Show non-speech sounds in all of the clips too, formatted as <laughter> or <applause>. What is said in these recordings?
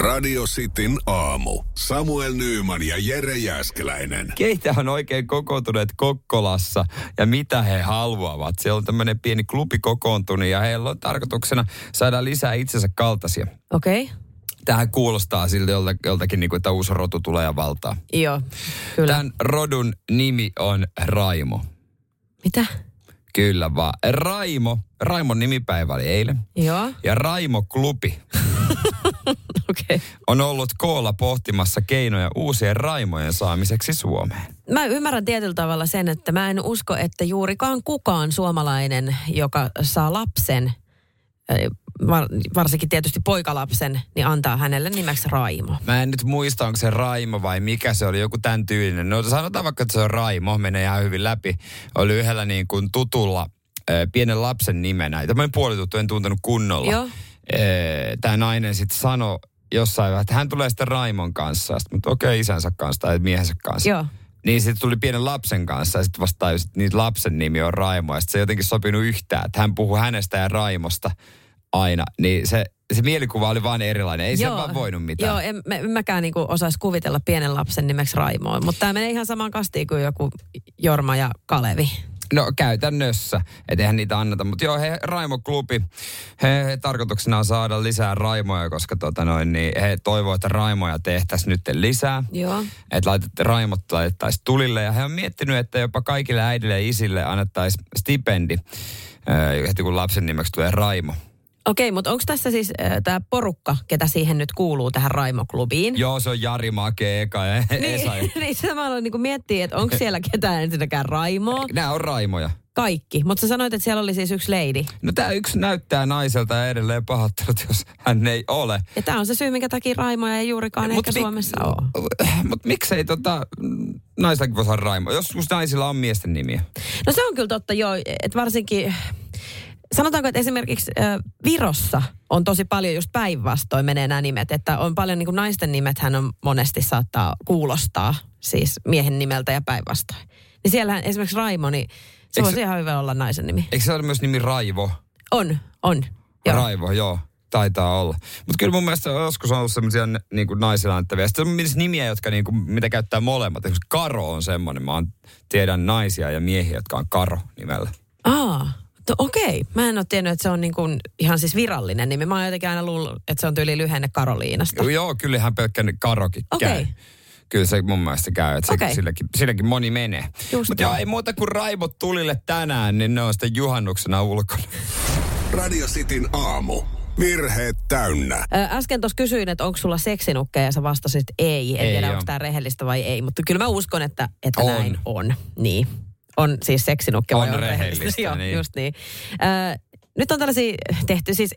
Radio Cityn aamu. Samuel Nyyman ja Jere Jäskeläinen. keitä on oikein kokoontuneet Kokkolassa ja mitä he haluavat. Siellä on tämmöinen pieni klubi kokoontunut ja heillä on tarkoituksena saada lisää itsensä kaltaisia. Okei. Okay. Tähän kuulostaa siltä jolta, joltakin, niin kuin, että uusi rotu tulee ja valtaa. Joo, kyllä. Tämän rodun nimi on Raimo. Mitä? Kyllä vaan. Raimo. Raimon nimipäivä oli eilen. Joo, Ja Raimo Klubi. <laughs> Okay. on ollut koolla pohtimassa keinoja uusien Raimojen saamiseksi Suomeen. Mä ymmärrän tietyllä tavalla sen, että mä en usko, että juurikaan kukaan suomalainen, joka saa lapsen, varsinkin tietysti poikalapsen, niin antaa hänelle nimeksi Raimo. Mä en nyt muista, onko se Raimo vai mikä se oli, joku tämän tyylinen. No sanotaan vaikka, että se on Raimo, menee ihan hyvin läpi. Oli yhdellä niin kuin tutulla pienen lapsen nimenä. Tämmöinen puolituttu, en tuntenut kunnolla. Joo. Tämä nainen sitten sanoi jossain, että hän tulee sitten Raimon kanssa. Sitten, mutta okei, okay, isänsä kanssa tai miehensä kanssa. Joo. Niin sitten tuli pienen lapsen kanssa ja sitten vasta että niitä lapsen nimi on Raimo. Ja sitten se ei jotenkin sopinut yhtään, että hän puhuu hänestä ja Raimosta aina. Niin se, se mielikuva oli vaan erilainen. Ei se vaan voinut mitään. Joo, en, mä, en mäkään niinku osaisi kuvitella pienen lapsen nimeksi Raimoa. Mutta tämä menee ihan samaan kastiin kuin joku Jorma ja Kalevi. No käytännössä, et eihän niitä anneta. Mutta joo, he, Raimo Klubi, he, he, tarkoituksena on saada lisää Raimoja, koska tota noin, niin he toivoo, että Raimoja tehtäisiin nyt lisää. Joo. Että laitet, Raimot laitettaisiin tulille. Ja he on miettinyt, että jopa kaikille äidille ja isille annettaisiin stipendi, heti kun lapsen nimeksi tulee Raimo. Okei, mutta onko tässä siis äh, tämä porukka, ketä siihen nyt kuuluu tähän Raimo-klubiin? Joo, se on Jari Make, Eka ja <laughs> Esa. Niin, <laughs> niin sitä mä aloin niinku miettiä, että onko siellä ketään ensinnäkään Raimoa. <laughs> Nämä on Raimoja. Kaikki. Mutta sä sanoit, että siellä oli siis yksi lady. No tämä yksi näyttää naiselta ja edelleen pahoittelut, jos hän ei ole. Ja tämä on se syy, minkä takia Raimoja ei juurikaan Mut ehkä mi- Suomessa ole. Mutta miksei tota, naistakin voi saada Raimo? Joskus naisilla on miesten nimiä. No se on kyllä totta, joo. Että varsinkin, sanotaanko, että esimerkiksi äh, Virossa on tosi paljon just päinvastoin menee nämä nimet. Että on paljon niin kuin naisten nimet, hän on monesti saattaa kuulostaa siis miehen nimeltä ja päinvastoin. Niin siellähän esimerkiksi Raimo, niin se voisi ihan hyvä olla naisen nimi. Eikö se ole myös nimi Raivo? On, on. Joo. Raivo, joo. Taitaa olla. Mutta kyllä mun mielestä joskus on ollut sellaisia niin kuin naisilla annettavia. Sitten on myös nimiä, jotka niin kuin, mitä käyttää molemmat. Esimerkiksi Karo on semmoinen. Mä tiedän naisia ja miehiä, jotka on Karo nimellä. To, okei. Mä en ole tiennyt, että se on niin kuin ihan siis virallinen nimi. Mä oon jotenkin aina luullut, että se on tyyli lyhenne Karoliinasta. Joo, joo kyllähän pelkkä Karokin Okei. käy. Kyllä se mun mielestä käy, että se, Okei. silläkin, silläkin moni menee. Mutta joo, ei muuta kuin raivot tulille tänään, niin ne on sitten juhannuksena ulkona. Radio Cityn aamu. Virheet täynnä. Äsken tuossa kysyin, että onko sulla seksinukkeja ja sä vastasit ei. En Ei tiedä, onko tämä rehellistä vai ei, mutta kyllä mä uskon, että, että On. näin on. Niin. On siis seksinukke On on rehellistä, Joo, niin. just niin. Ö, nyt on tällaisia tehty, siis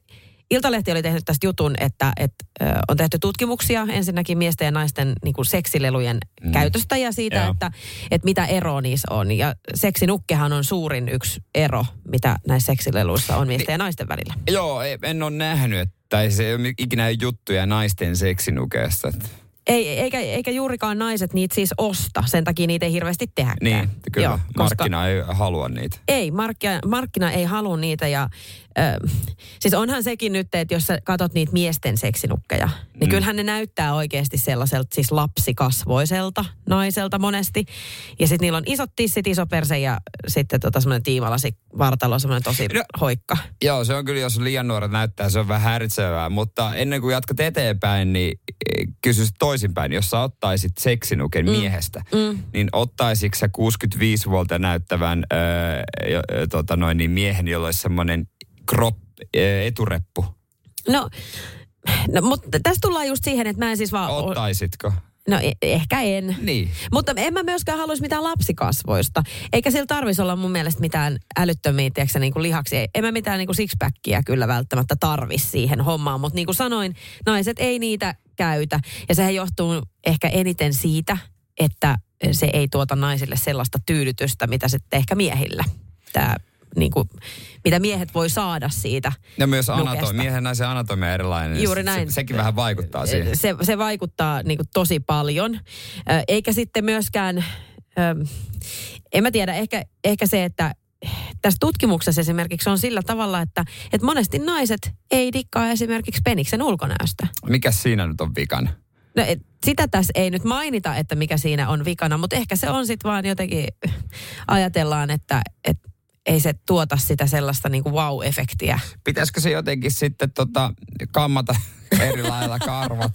Iltalehti oli tehnyt tästä jutun, että, että ö, on tehty tutkimuksia ensinnäkin miesten ja naisten niin kuin seksilelujen mm. käytöstä ja siitä, Joo. että, että mitä eroa niissä on. Ja seksinukkehan on suurin yksi ero, mitä näissä seksileluissa on miesten ja naisten välillä. Joo, ei- en ole nähnyt, että tai se ei ole ikinä juttuja naisten seksinukeesta. Ei, eikä, eikä juurikaan naiset niitä siis osta, sen takia niitä ei hirveästi tehdäkään. Niin, kyllä. Joo, koska Markkina ei halua niitä. Ei, markkina, markkina ei halua niitä ja ö, <laughs> siis onhan sekin nyt, että jos sä katot niitä miesten seksinukkeja, niin mm. kyllähän ne näyttää oikeasti sellaiselta siis lapsikasvoiselta naiselta monesti. Ja sitten niillä on isot tissit, iso perse ja sitten tota semmoinen tiimalasi vartalo, semmoinen tosi No. hoikka. Joo, se on kyllä, jos liian nuoret näyttää, se on vähän häiritsevää. Mutta ennen kuin jatkat eteenpäin, niin eh, kysyisit toisinpäin. Jos sä ottaisit seksinuken mm. miehestä, mm. niin ottaisitko sä 65 vuotta näyttävän öö, jo, tota noin, niin miehen, jolla olisi semmoinen krop, ö, etureppu? No, no mutta tässä tullaan just siihen, että mä en siis vaan... Ottaisitko? No e- ehkä en. Niin. Mutta en mä myöskään haluaisi mitään lapsikasvoista. Eikä sillä tarvitsisi olla mun mielestä mitään älyttömiä, tiedätkö, niin kuin lihaksia. En mä mitään niin kuin sixpackia kyllä välttämättä tarvi siihen hommaan. Mutta niin kuin sanoin, naiset ei niitä käytä. Ja sehän johtuu ehkä eniten siitä, että se ei tuota naisille sellaista tyydytystä, mitä sitten ehkä miehillä tämä niin kuin, mitä miehet voi saada siitä. Ja myös anatomia, miehen naisen anatomia erilainen. niin Juuri näin. Se, sekin vähän vaikuttaa siihen. Se, se vaikuttaa niin kuin tosi paljon. Eikä sitten myöskään, en mä tiedä, ehkä, ehkä se, että tässä tutkimuksessa esimerkiksi on sillä tavalla, että, että monesti naiset ei dikkaa esimerkiksi peniksen ulkonäöstä. Mikä siinä nyt on vikana? No, et, sitä tässä ei nyt mainita, että mikä siinä on vikana, mutta ehkä se on sitten vaan jotenkin, ajatellaan, että, että ei se tuota sitä sellaista niin kuin wow-efektiä. Pitäisikö se jotenkin sitten tota, kammata <laughs> eri lailla karvat?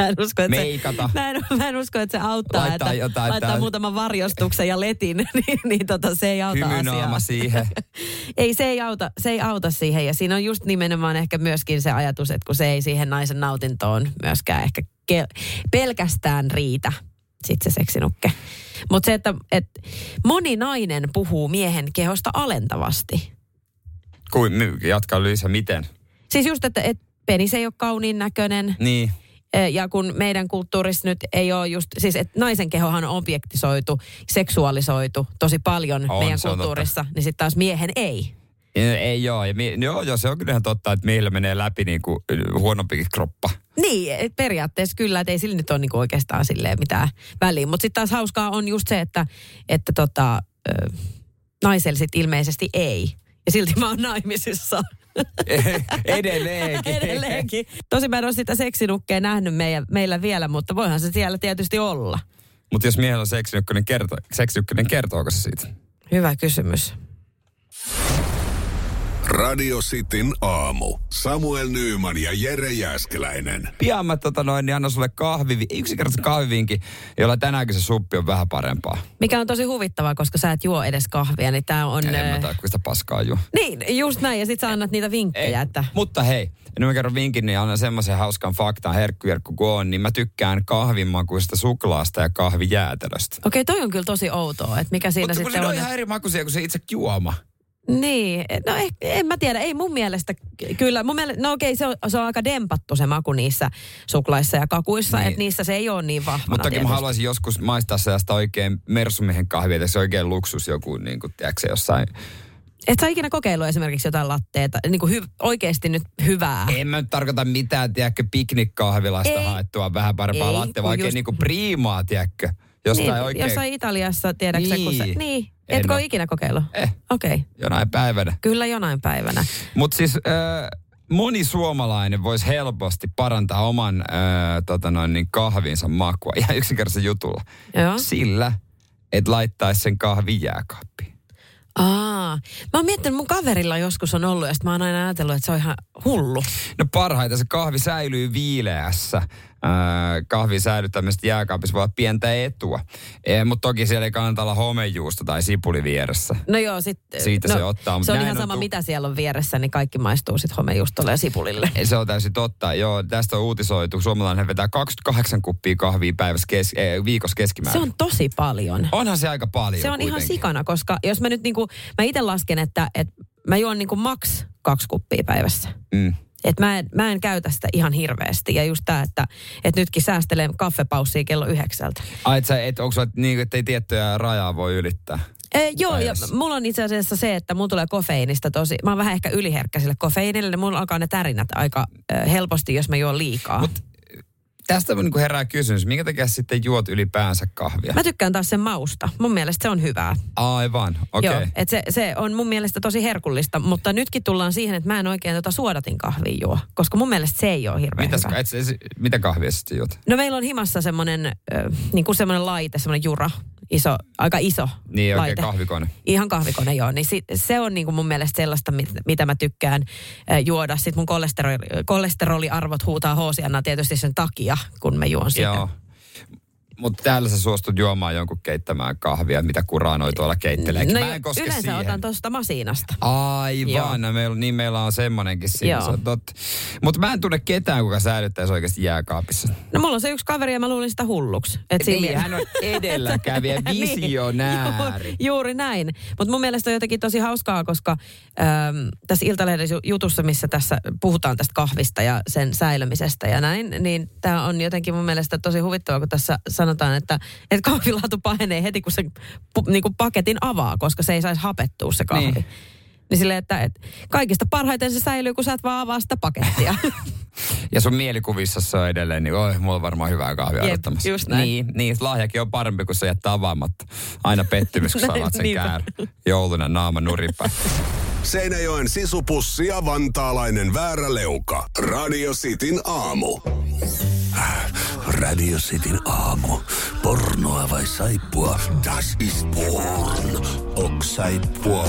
Mä en usko, että Meikata. Se, mä, en, mä en usko, että se auttaa, Laittaa että jotain laittaa tää- muutaman varjostuksen ja letin, <laughs> niin, niin tota, se ei auta Hymynaama asiaa. siihen. <laughs> Ei, se ei, auta, se ei auta siihen ja siinä on just nimenomaan ehkä myöskin se ajatus, että kun se ei siihen naisen nautintoon myöskään ehkä ke- pelkästään riitä sit se seksinukke. Mutta se, että, että moni nainen puhuu miehen kehosta alentavasti. Kuin, jatka Lyysä, miten? Siis just, että, että penis ei ole kauniin näköinen. Niin. Eh, Ja kun meidän kulttuurissa nyt ei ole just, siis että naisen kehohan on objektisoitu, seksuaalisoitu tosi paljon On, meidän kulttuurissa, niin sitten taas miehen ei. Ei, ei joo, ja mie, joo, joo, se on kyllä ihan totta, että miehillä menee läpi niin kuin huonompikin kroppa. Niin, et periaatteessa kyllä, että ei sillä nyt ole niinku oikeastaan silleen mitään väliä. Mutta sitten taas hauskaa on just se, että, että tota, naisella sit ilmeisesti ei. Ja silti mä oon naimisissa. <laughs> Edelleenkin. Edelleenkin. Tosi mä en ole sitä seksinukkea nähnyt meidän, meillä vielä, mutta voihan se siellä tietysti olla. Mutta jos miehellä on seksiykkönen, kerto, seksiykkönen kertooko se siitä? Hyvä kysymys. Radio Cityn aamu. Samuel Nyyman ja Jere Jäskeläinen. Pian mä tota noin, niin annan sulle kahvi, yksinkertaisen kahvivinkin, jolla tänäänkin se suppi on vähän parempaa. Mikä on tosi huvittavaa, koska sä et juo edes kahvia, niin tää on... En mä kun sitä paskaa juo. Niin, just näin. Ja sit sä annat niitä vinkkejä, että... Mutta hei, nyt mä kerron vinkin, niin annan semmoisen hauskan faktan, herkkujerkku kun on, niin mä tykkään kahvimakuista suklaasta ja kahvijäätelöstä. Okei, toi on kyllä tosi outoa, että mikä siinä Mutta kun sitten ne on. on ihan eri makuisia kuin se itse juoma. Niin, no eh, en mä tiedä, ei mun mielestä kyllä. Mun mielestä, no okei, se on, se on aika dempattu se maku niissä suklaissa ja kakuissa, Niin. että niissä se ei ole niin vahvana Mutta toki mä haluaisin joskus maistaa sellaista oikein mersumiehen kahvia, että se oikein luksus joku, niin kuin, tiedätkö, se jossain. Et sä ikinä kokeillut esimerkiksi jotain latteeta, niin kuin hy, oikeasti nyt hyvää? En mä nyt tarkoita mitään, tiedätkö, piknikkahvilasta haettua vähän parempaa Ei, latte, kun vaan oikein just- niin kuin priimaa, tiedätkö. Jostain niin, oikein Jossain Italiassa, tiedätkö kun se... Niin. Niin, En etkö ole ikinä kokeillut? Eh. Okei, okay. jonain päivänä. kyllä jonain päivänä. Mutta siis äh, moni suomalainen voisi helposti parantaa oman äh, tota noin, niin kahvinsa makua ihan <laughs> yksinkertaisen jutulla. Joo. Sillä, että laittaisi sen kahvin jääkaappiin. Aa, mä oon miettinyt, mun kaverilla joskus on ollut, ja sit mä oon aina ajatellut, että se on ihan hullu. No parhaita se kahvi säilyy viileässä. Kahvin säilyttämistä jääkaapissa voi olla pientä etua. E, Mutta toki siellä ei kannata olla homejuusto tai sipuli vieressä. No joo, sit, Siitä no, se ottaa, Se on ihan on sama, tu- mitä siellä on vieressä, niin kaikki maistuu sit homejuustolle ja sipulille. Ei, Se on täysin totta. Joo, tästä on uutisoitu. Suomalainen vetää 28 kuppia kahvia päivässä kes, eh, viikossa Se keskimäärin. on tosi paljon. Onhan se aika paljon Se on ihan kuitenkin. sikana, koska jos mä nyt niinku, mä itse lasken, että, että mä juon niinku maks kaksi kuppia päivässä. Mm. Et mä, en, mä en käytä sitä ihan hirveästi. Ja just tämä, että, että nytkin säästelen kaffepaussia kello yhdeksältä. Ai, et sä, et, onko sulla niin, että ei tiettyjä rajaa voi ylittää? E, joo, ja mulla on itse asiassa se, että mulla tulee kofeiinista tosi, mä oon vähän ehkä yliherkkä sille kofeiinille, niin mulla alkaa ne tärinät aika ö, helposti, jos mä juon liikaa. Mut Tästä niin herää kysymys, minkä takia sitten juot ylipäänsä kahvia? Mä tykkään taas sen mausta. Mun mielestä se on hyvää. Aivan, okei. Joo, Okay. et se, se on mun mielestä tosi herkullista, mutta nytkin tullaan siihen, että mä en oikein tota suodatin kahvia juo, koska mun mielestä se ei ole hirveän Mitäs, hyvä. et, et, mitä kahvia sitten juot? No meillä on himassa semmoinen, äh, niin semmoinen laite, semmoinen jura, iso, aika iso Niin, oikein laite. kahvikone. Ihan kahvikone, joo. Niin si, se on niin kuin mun mielestä sellaista, mit, mitä mä tykkään äh, juoda. Sitten mun kolesteroli, kolesteroliarvot huutaa hoosiana tietysti sen takia, kun mä juon sitä. Joo. Mutta täällä sä suostut juomaan jonkun keittämään kahvia, mitä kuraanoi tuolla keittelee. No Mä en koske yleensä siihen. otan tuosta masiinasta. Aivan, no meillä, niin meillä on semmonenkin siinä, se. Mutta mä en tunne ketään, kuka säilyttäisi oikeasti jääkaapissa. No mulla on se yksi kaveri ja mä luulin sitä hulluksi. Et Niin, sillä- hän on edelläkävijä, <laughs> Niin. visionääri. Ju- juuri näin. Mutta mun mielestä on jotenkin tosi hauskaa, koska äm, tässä Iltalehden ju- jutussa, missä tässä puhutaan tästä kahvista ja sen säilymisestä ja näin, niin tämä on jotenkin mun mielestä tosi huvittavaa, kun tässä sanotaan, että, että kahvilaatu pahenee heti, kun se pu, niin kuin paketin avaa, koska se ei saisi hapettua se kahvi. Niin. Niin. Silleen, että, että kaikista parhaiten se säilyy, kun sä et vaan avaa sitä pakettia. <laughs> Ja sun mielikuvissa se on edelleen, niin oi, mulla on varmaan hyvää kahvia Jep, odottamassa. just näin. Niin, niin, lahjakin on parempi, kun se jättää avaamatta. Aina pettymys, kun sä <laughs> avaat sen käär. Jouluna naama nurinpäin. <laughs> Seinäjoen sisupussi ja vantaalainen vääräleuka. Radio Cityn aamu. Radio Cityn aamu. Pornoa vai saippua? Das ist porn. Ok saippua.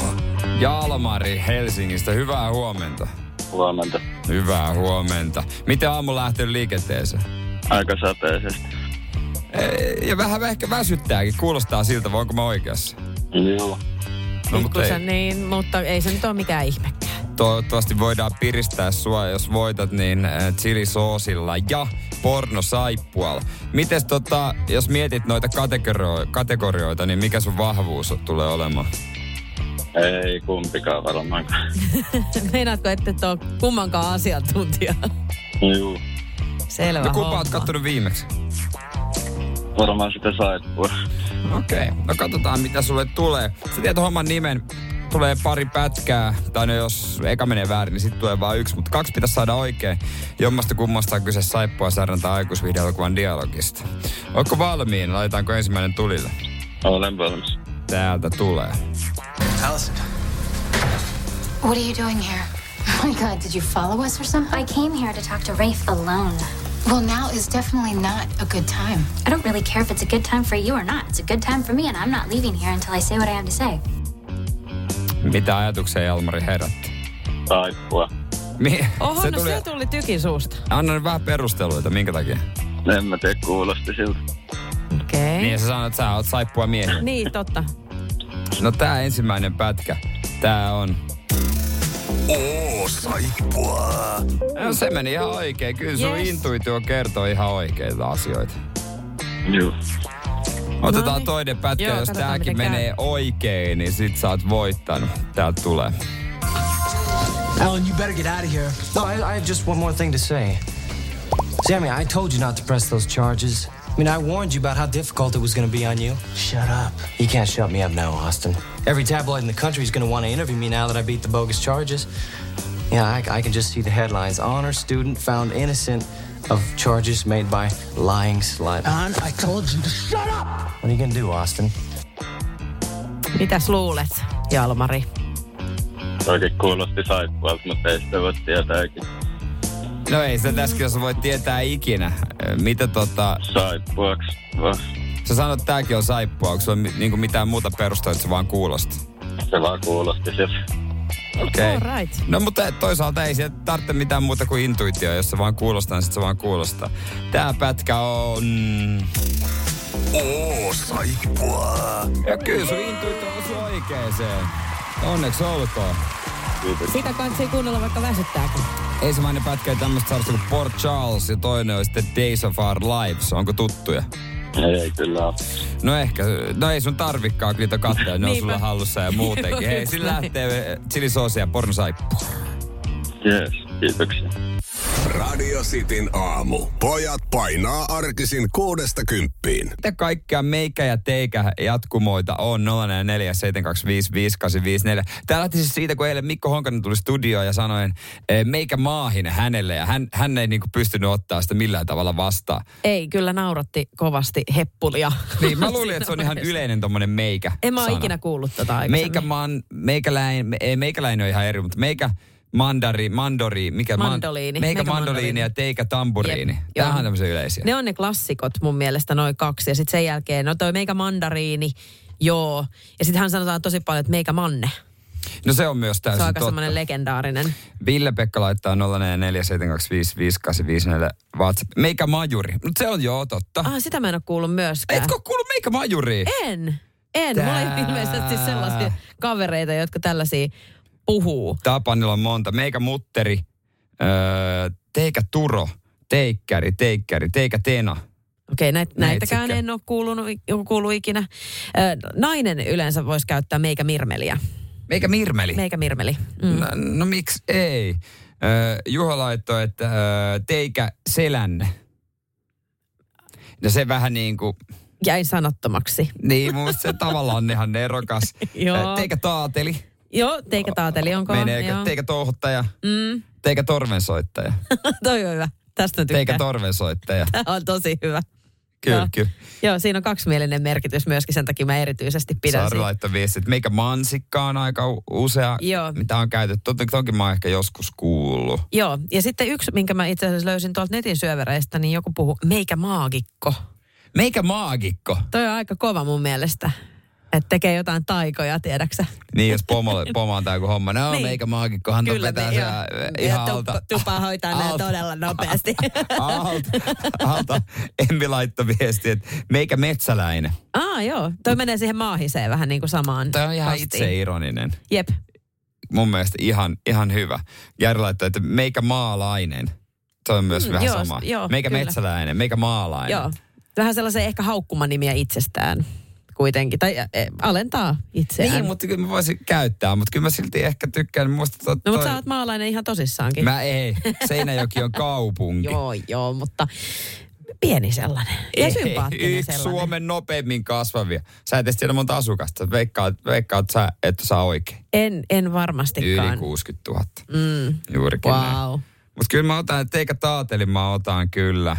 Jalmari Helsingistä, hyvää huomenta. Huomenta. Hyvää huomenta. Miten aamu lähtenyt liikenteeseen? Aika sateisesti. Ei, Ja vähän ehkä väsyttääkin, kuulostaa siltä, voinko mä oikeassa? Joo. No, mutta ei. niin, mutta ei se nyt ole mikään ihmekään. Toivottavasti voidaan piristää sua, jos voitat, niin äh, chilisoosilla ja pornosaippualla. Mites tota, jos mietit noita kategorio- kategorioita, niin mikä sun vahvuus tulee olemaan? Ei kumpikaan varmaan. <laughs> Meinaatko, että et ole kummankaan asiantuntija? Juu. Selvä No kumpa oot kattonut viimeksi? Varmaan sitä saippua. Okei, okay. no katsotaan mitä sulle tulee. Sä tiedät homman nimen. Tulee pari pätkää, tai no jos eka menee väärin, niin sitten tulee vain yksi, mutta kaksi pitäisi saada oikein. Jommasta kummasta on kyse saippua sarjanta aikuisvideokuvan dialogista. Ootko valmiin? Laitetaanko ensimmäinen tulille? Olen valmis. Täältä tulee. Allison, What are you doing here? <laughs> Oh my god, did you follow us or something? I came here to talk to Rafe alone. Well, now is definitely not a good time. I don't really care if it's a good time for you or not. It's a good time for me, and I'm not leaving here until I say what I have to say. Mitä ajatuksia Jalmari herätti? Saippua. Mi- Oho, se no tuli... se tuli tykin suusta. Anna nyt vähän perusteluita, minkä takia. En mä tiedä, kuulosti siltä. Okei. Okay. Niin ja sä sanoit, että sä oot saippua miehiä. Niin, totta. No tää ensimmäinen pätkä, tää on... Oo, saippua. No se meni ihan oikein. Kyllä sun Yes. intuitio kertoo ihan oikeita asioita. Juu. Otetaan Noniin. toinen pätkä, Joo, jos tääkin miten käy. oikein, niin sit sä oot voittanut. Täältä tulee. Alan, you better get out of here. No, I, I have just one more thing to say. Sammy, I told you not to press those charges. I mean, I warned you about how difficult it was going to be on you. Shut up. You can't shut me up now, Austin. Every tabloid in the country is going to want to interview me now that I beat the bogus charges. Yeah, I, I can just see the headlines. Honor student found innocent of charges made by lying slut. Alan, I told you to shut up! What are you to do, Austin? Mitäs luulet, Jalmari? Toikin kuulosti saippualta, mutta ei sitä voi tietääkin. No ei se tässä jos voi tietää ikinä. Mitä tota... Saippuaksi vaan. Sä sanot, että tääkin on saippua. Onko sulla niinku mitään muuta perustaa, että se vaan kuulosti? Se vaan kuulosti siltä. Okei. All right. No mutta toisaalta ei sieltä tarvitse mitään muuta kuin intuitio. Jos se vaan kuulostaa, niin sit se vaan kuulostaa. Tää pätkä on... Oo, saippua. Ja kyllä sun intuitio on oikeeseen. Onneksi olkoon. Sitä kansi kuunnella vaikka väsyttääkin. Ensimmäinen pätkä ei tämmöistä sarjasta kuin Port Charles ja toinen on sitten Days of Our Lives. Onko tuttuja? Ei kyllä. No ehkä, no ei sun tarvikkaa niitä katsoa, ne on sulla hallussa ja muutenkin. Hei, sillä lähtee chilisoosia ja pornosaippua. Jees, kiitoksia. Radio Cityn aamu. Pojat painaa arkisin kuudesta kymppiin. Mitä kaikkea meikä ja teikä jatkumoita on 044 725 5854. Tää lähti siis siitä, kun eilen Mikko Honkanen tuli studioon ja sanoin eh, meikä maahin hänelle ja hän, hän ei niinku pystynyt ottaa sitä millään tavalla vastaan. Ei, kyllä nauratti kovasti heppulia. Niin, mä luulin, että se on ihan yleinen tommonen meikä En mä ole ikinä kuullut tota aikaisemmin. Meikä man, meikäläin, me- ei meikäläinen on ihan eri, mutta meikä mandari, mandori, mikä man- Mandoliini. Meikä Meikä mandoliini mandoliini. ja teikä tamburiini. Jep, Tämähän on tämmöisiä yleisiä. Ne on ne klassikot mun mielestä noin kaksi. Ja sitten sen jälkeen, no toi meikä mandariini, joo. Ja sitten hän sanotaan tosi paljon, että meikä manne. No se on myös Se täysin on aika semmoinen legendaarinen. Ville-Pekka laittaa 0447255854 WhatsApp. Meikä majuri. Mutta se on joo totta. Ah, sitä mä en ole kuullut myöskään. Etkö kuullut meikä majuri? En. En. Mulla Tää. ei ilmeisesti sellaisia kavereita, jotka tällaisia puhuu. Tapanilla on monta. Meikä mutteri, öö, teikä turo, teikkäri, teikkäri, teikä tena. Okei, näit, näitäkään en ole kuulunut, kuullut ikinä. Nainen yleensä voisi käyttää meikä mirmeliä. Meikä mirmeli. Meikä mirmeli. Mm. No, no miksi ei? Öö, Juha laittoi, että öö, teikä selänne. Ja se vähän niin kuin, Jäi sanottomaksi. niin mun se tavallaan on ihan nerokas. <laughs> Joo. Teikä taateli. Joo, teikä taateli, onko? Meneekö? Joo. Teikä touhuttaja. Mm. Teikä torvensoittaja. <laughs> Toi on hyvä. Tästä tykkään. Teikä torvensoittaja. <laughs> Tämä on tosi hyvä. Kyllä, Joo. kyllä. Joo, siinä on kaksimielinen merkitys myöskin, sen takia mä erityisesti pidän Saari laittoi viestit. Meikä mansikka on aika usea, Joo. mitä on käytetty. Totta- Toki mä oon ehkä joskus kuullut. Joo, ja sitten yksi, minkä mä itse asiassa löysin tuolta netin syövereistä, niin joku puhuu meikä maagikko. Meikä maagikko. Toi on aika kova mun mielestä. Että tekee jotain taikoja, tiedäksä. Niin, jos pomolle, pomo on joku homma. No, Niin. niin. meikä maagikkohan Kyllä, vetää me- se joo. ihan ja alta. Tupa, tupa hoitaa nämä alta. todella nopeasti. <laughs> alta, alta. Emmi laittoi viesti, että meikä metsäläinen. Aa, joo. Toi menee siihen maahiseen vähän niin kuin samaan Tämä on ihan kastiin. itse ironinen. Jep. Mun mielestä ihan, ihan hyvä. Jari laittoi, että meikä maalainen. Se on myös mm, vähän joo, sama. joo, meikä kyllä. metsäläinen, meikä maalainen. Joo. Vähän sellaisen ehkä haukkumanimiä itsestään kuitenkin. Tai äh, alentaa itseään. Niin, mutta kyllä mä voisin käyttää, mutta kyllä mä silti ehkä tykkään. Musta to, No, mutta toi- sä oot maalainen ihan tosissaankin. Mä ei. Seinäjoki on kaupunki. <laughs> Joo, joo, mutta pieni sellainen. Ja Ei, sympaattinen Yksi sellainen. Suomen nopeimmin kasvavia. Sä et tiedä monta asukasta. Veikkaat, veikkaat sä, että saa oikein. En, en varmastikaan. Yli 60 000. Mm. Juurikin. Wow. Mutta kyllä mä otan, että eikä taateli mä otan kyllä.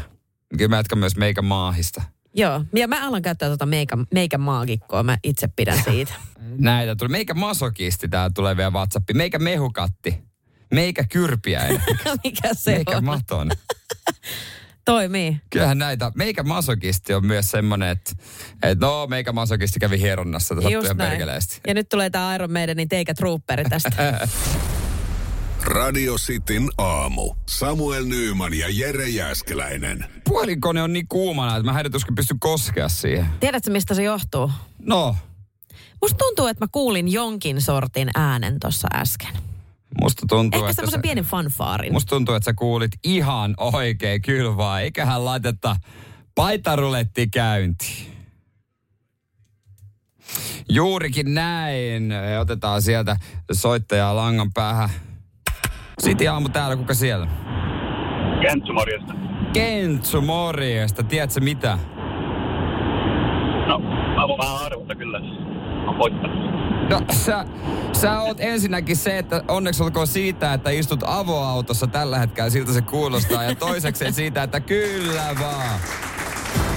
Kyllä mä jatkan myös meikä maahista. Joo, ja mä alan käyttää tuota meikä, meikä maagikkoa, mä itse pidän siitä. <laughs> Näitä tuli. Meikä masokisti, tää tulee vielä WhatsAppi. Meikä mehukatti. Meikä kyrpiäinen. <laughs> Mikä se Meikä on? maton. <laughs> Toimii. Kyllähän näitä, meikä masokisti on myös semmonen, että, että no meikä masokisti kävi hieronnassa, ihan perkeleesti. Ja nyt tulee tää Iron Maidenin a Trooperi tästä. Radio Cityn aamu. Samuel Nyyman ja Jere Jäskeläinen. Puhelinkone on niin kuumana, että mä tuskin pysty koskea siihen. Tiedätkö, mistä se johtuu? No, Musta tuntuu, että mä kuulin jonkin sortin äänen tuossa äsken. musta tuntuu, Ehkä että semmoisen sä, pienen fanfaarin. musta tuntuu, että sä kuulit ihan oikein, kyllä vaan. Eiköhän laiteta paitaruletti käyntiin. Juurikin näin. Otetaan sieltä soittajaa langan päähän. Siti aamu täällä, kuka siellä? Kentsu, morjesta. Kentsu, morjesta. Tiedätkö mitä? No, mä voin vähän arvata kyllä. Mä voittanut. No sä, sä oot ensinnäkin se, että onneksi olkoon siitä, että istut avoautossa tällä hetkellä, siltä se kuulostaa. Ja toiseksi siitä, että kyllä vaan.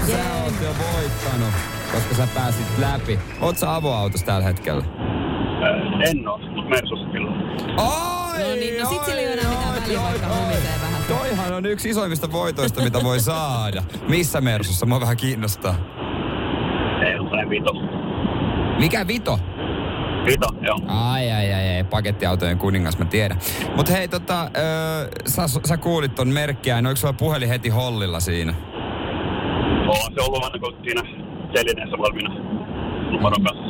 Sä oot jo voittanut, koska sä pääsit läpi. Oot sä avoautossa tällä hetkellä? Äh, en oo, mutta Mersussa kyllä. Oi, No niin, no sit sillä ei ole enää mitään väliä, vaikka humisee vähän. Toihan on yksi isoimmista voitoista, mitä voi saada. Missä Mersussa? Mua vähän kiinnostaa. Ei ole vito. Mikä vito? Vito, joo. Ai, ai, ai, ai, pakettiautojen kuningas, mä tiedän. Mut hei, tota, öö, sä, sä kuulit ton merkkiä, niin oliko sulla puhelin heti hollilla siinä? On se ollut aina kun siinä telineessä valmiina numeron kanssa.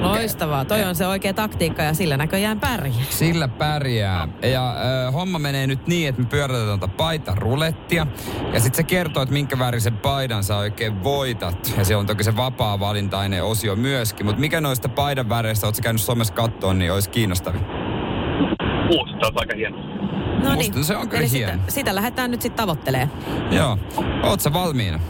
Loistavaa. Toi on se oikea taktiikka ja sillä näköjään pärjää. Sillä pärjää. Ja ö, homma menee nyt niin, että me pyörätetään tuota paitan rulettia. Ja sitten se kertoo, että minkä värisen paidan sä oikein voitat. Ja se on toki se vapaa-valintainen osio myöskin. Mutta mikä noista paidan väreistä, oot sä käynyt somessa kattoon, niin olisi kiinnostavin. Musta on aika hieno. No Musta se on kyllä Eli hieno. sitä, sitä lähdetään nyt sitten tavoittelemaan. Joo. Oot sä valmiina?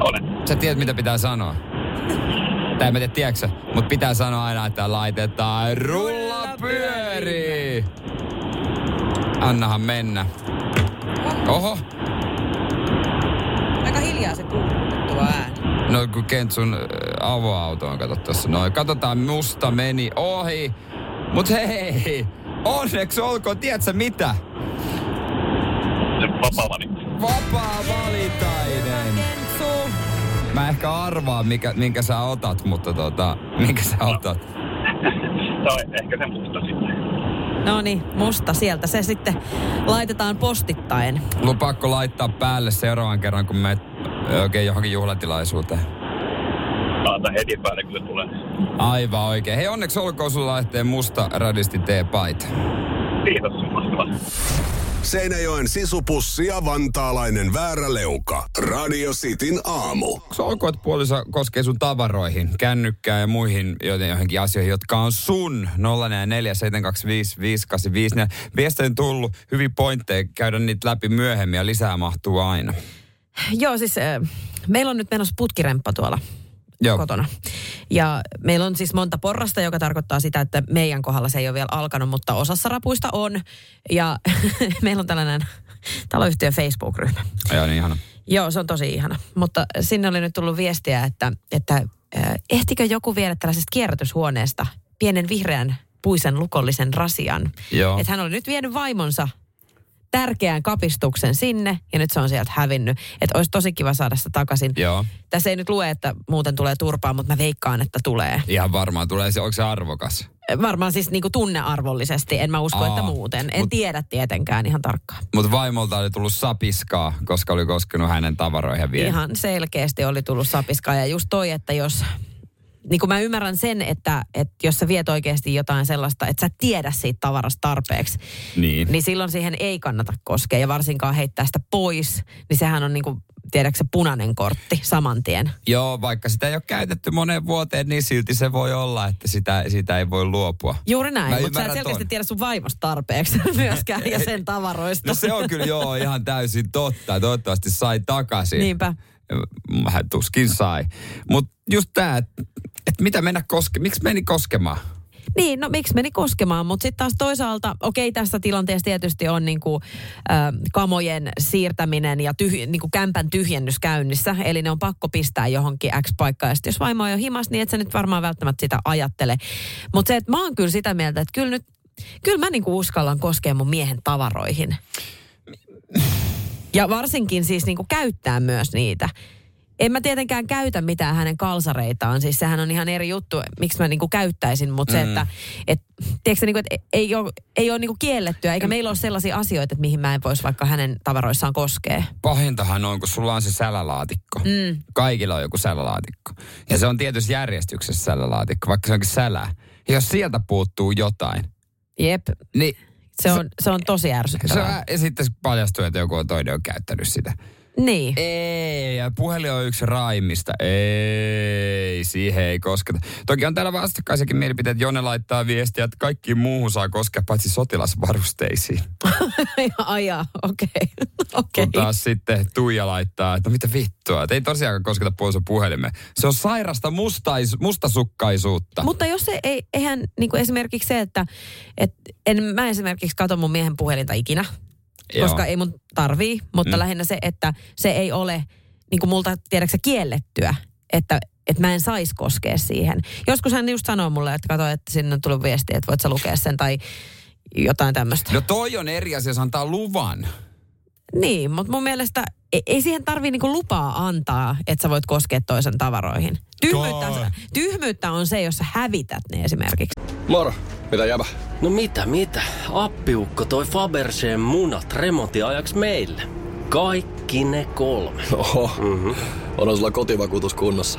Olen. Sä tiedät, mitä pitää sanoa. <laughs> Tai en mä tiedä, tiedätkö mutta pitää sanoa aina, että laitetaan rulla pyörii. Annahan mennä. Oho, Aika hiljaa se kuuluu ääni. no kun Kentsun äh, avoauto on, kato tossa noin. Katsotaan, musta meni ohi. Mut hei, onneksi olkoon, tiedätkö mitä? Vapaa valinta. Vapaa valitainen. Mä ehkä arvaan, mikä, minkä sä otat, mutta tota, minkä sä otat. <laughs> Se on ehkä se musta sitten. No niin, musta sieltä. Se sitten laitetaan postittain. Lupaakko laittaa päälle seuraavan kerran, kun menet oikein johonkin juhlatilaisuuteen? Laita heti päälle, kun se tulee. Aivan oikein. Hei, onneksi olkoon sulla lähtee musta radisti T-paita. Kiitos, mahtavaa. Seinäjoen sisupussi ja vantaalainen vääräleuka. Radio Cityn aamu. Se olkoon, että puoliso koskee sun tavaroihin, kännykkään ja muihin joten johonkin asioihin, jotka on sun 0447255854. Viestejä on tullut, hyvin pointteja, käydä niitä läpi myöhemmin ja lisää mahtuu aina. Joo, siis äh, meillä on nyt menossa putkiremppa tuolla Joo. kotona. Ja meillä on siis monta porrasta, joka tarkoittaa sitä, että meidän kohdalla se ei ole vielä alkanut, mutta osassa rapuista on. Ja <laughs> meillä on tällainen taloyhtiön Facebook-ryhmä. Joo, niin ihana. Joo, se on tosi ihana. Mutta sinne oli nyt tullut viestiä, että, että ehtikö joku viedä tällaisesta kierrätyshuoneesta pienen vihreän puisen lukollisen rasian. Joo. Että hän oli nyt vienyt vaimonsa tärkeän kapistuksen sinne ja nyt se on sieltä hävinnyt. Että olisi tosi kiva saada sitä takaisin. Joo. Tässä ei nyt lue, että muuten tulee turpaa, mutta mä veikkaan, että tulee. Ihan varmaan tulee se, onko se arvokas? Varmaan siis niinku tunnearvollisesti, en mä usko, Aa, että muuten. En mut- tiedä tietenkään ihan tarkkaan. Mutta vaimolta oli tullut sapiskaa, koska oli koskenut hänen tavaroihin vielä. Ihan selkeästi oli tullut sapiskaa ja just toi, että jos... Niin kuin mä ymmärrän sen, että, että jos sä viet oikeasti jotain sellaista, että sä tiedä siitä tavarasta tarpeeksi, Niin. niin silloin siihen ei kannata koskea ja varsinkaan heittää sitä pois, niin sehän on niin kuin, tiedätkö se punainen kortti saman tien. Joo, vaikka sitä ei ole käytetty moneen vuoteen, niin silti se voi olla, että sitä, sitä ei voi luopua. Juuri näin, Mä mutta sä selkeästi ton. tiedä sun vaimosta tarpeeksi <laughs> myöskään ja sen tavaroista. No se on kyllä joo ihan täysin totta. Toivottavasti sai takaisin. Niinpä. Hän tuskin sai. Mutta just tämä, että et mitä mennä koske, miksi meni koskemaan? Niin, no miksi meni koskemaan, mutta sitten taas toisaalta, okei tässä tilanteessa tietysti on niinku, äh, kamojen siirtäminen ja tyh, niinku kämpän tyhjennys käynnissä, eli ne on pakko pistää johonkin X paikkaan. Ja sit jos vaimo on jo himas, niin et sä nyt varmaan välttämättä sitä ajattele. Mutta se, että mä oon kyllä sitä mieltä, että kyllä nyt, kyllä mä niinku uskallan koskea mun miehen tavaroihin. Ja varsinkin siis niinku käyttää myös niitä. En mä tietenkään käytä mitään hänen kalsareitaan, siis sehän on ihan eri juttu, miksi mä niinku käyttäisin, mutta se, Mm. että et, tiedätkö, niinku, että ei ole, ei ole niinku kiellettyä, eikä meillä ole sellaisia asioita, että mihin mä en voisi vaikka hänen tavaroissaan koskea. Pahintahan on, kun sulla on se sälälaatikko. Mm. Kaikilla on joku sälälaatikko. Ja se on tietysti järjestyksessä sälälaatikko, vaikka se onkin sälää. Ja jos sieltä puuttuu jotain, Jep, niin se on, se on tosi se ärsyttävää. on, ja sitten paljastuu, että joku on toinen on käyttänyt sitä. Niin. Ei, ja puhelin on yksi raimmista. Ei, siihen ei kosketa. Toki on täällä vastakkaisiakin mielipiteet. Jone laittaa viestiä, että kaikkiin muuhun saa koskea paitsi sotilasvarusteisiin. <laughs> Ajaa, okei. <laughs> Okei. Kun taas sitten Tuija laittaa, että no mitä vittua, että ei tosiaan kosketa puolison puhelimeen. Se on sairasta mustais, mustasukkaisuutta. Mutta jos se ei, eihän niin kuin esimerkiksi se, että et, en mä esimerkiksi katso mun miehen puhelinta ikinä, Joo. koska ei mun tarvii, mutta mm. lähinnä se, että se ei ole niin kuin multa, tiedätkö kiellettyä, että että mä en saisi koskea siihen. Joskus hän just sanoo mulle, että kato, että sinne on tullut viesti, että voit sä lukea sen tai jotain tämmöistä. No toi on eri asia, jos antaa luvan. Niin, mutta mun mielestä ei, ei siihen tarvii niinku lupaa antaa, että sä voit koskea toisen tavaroihin. Tyhmyyttä, Toi. tyhmyyttä on se, jos sä hävität ne esimerkiksi. Moro, mitä jäbä? No mitä, mitä? Appiukko toi Faberseen munat remontiajaksi meille. Kaikki ne kolme. Oho, mm-hmm. on sulla kotivakuutus kunnossa.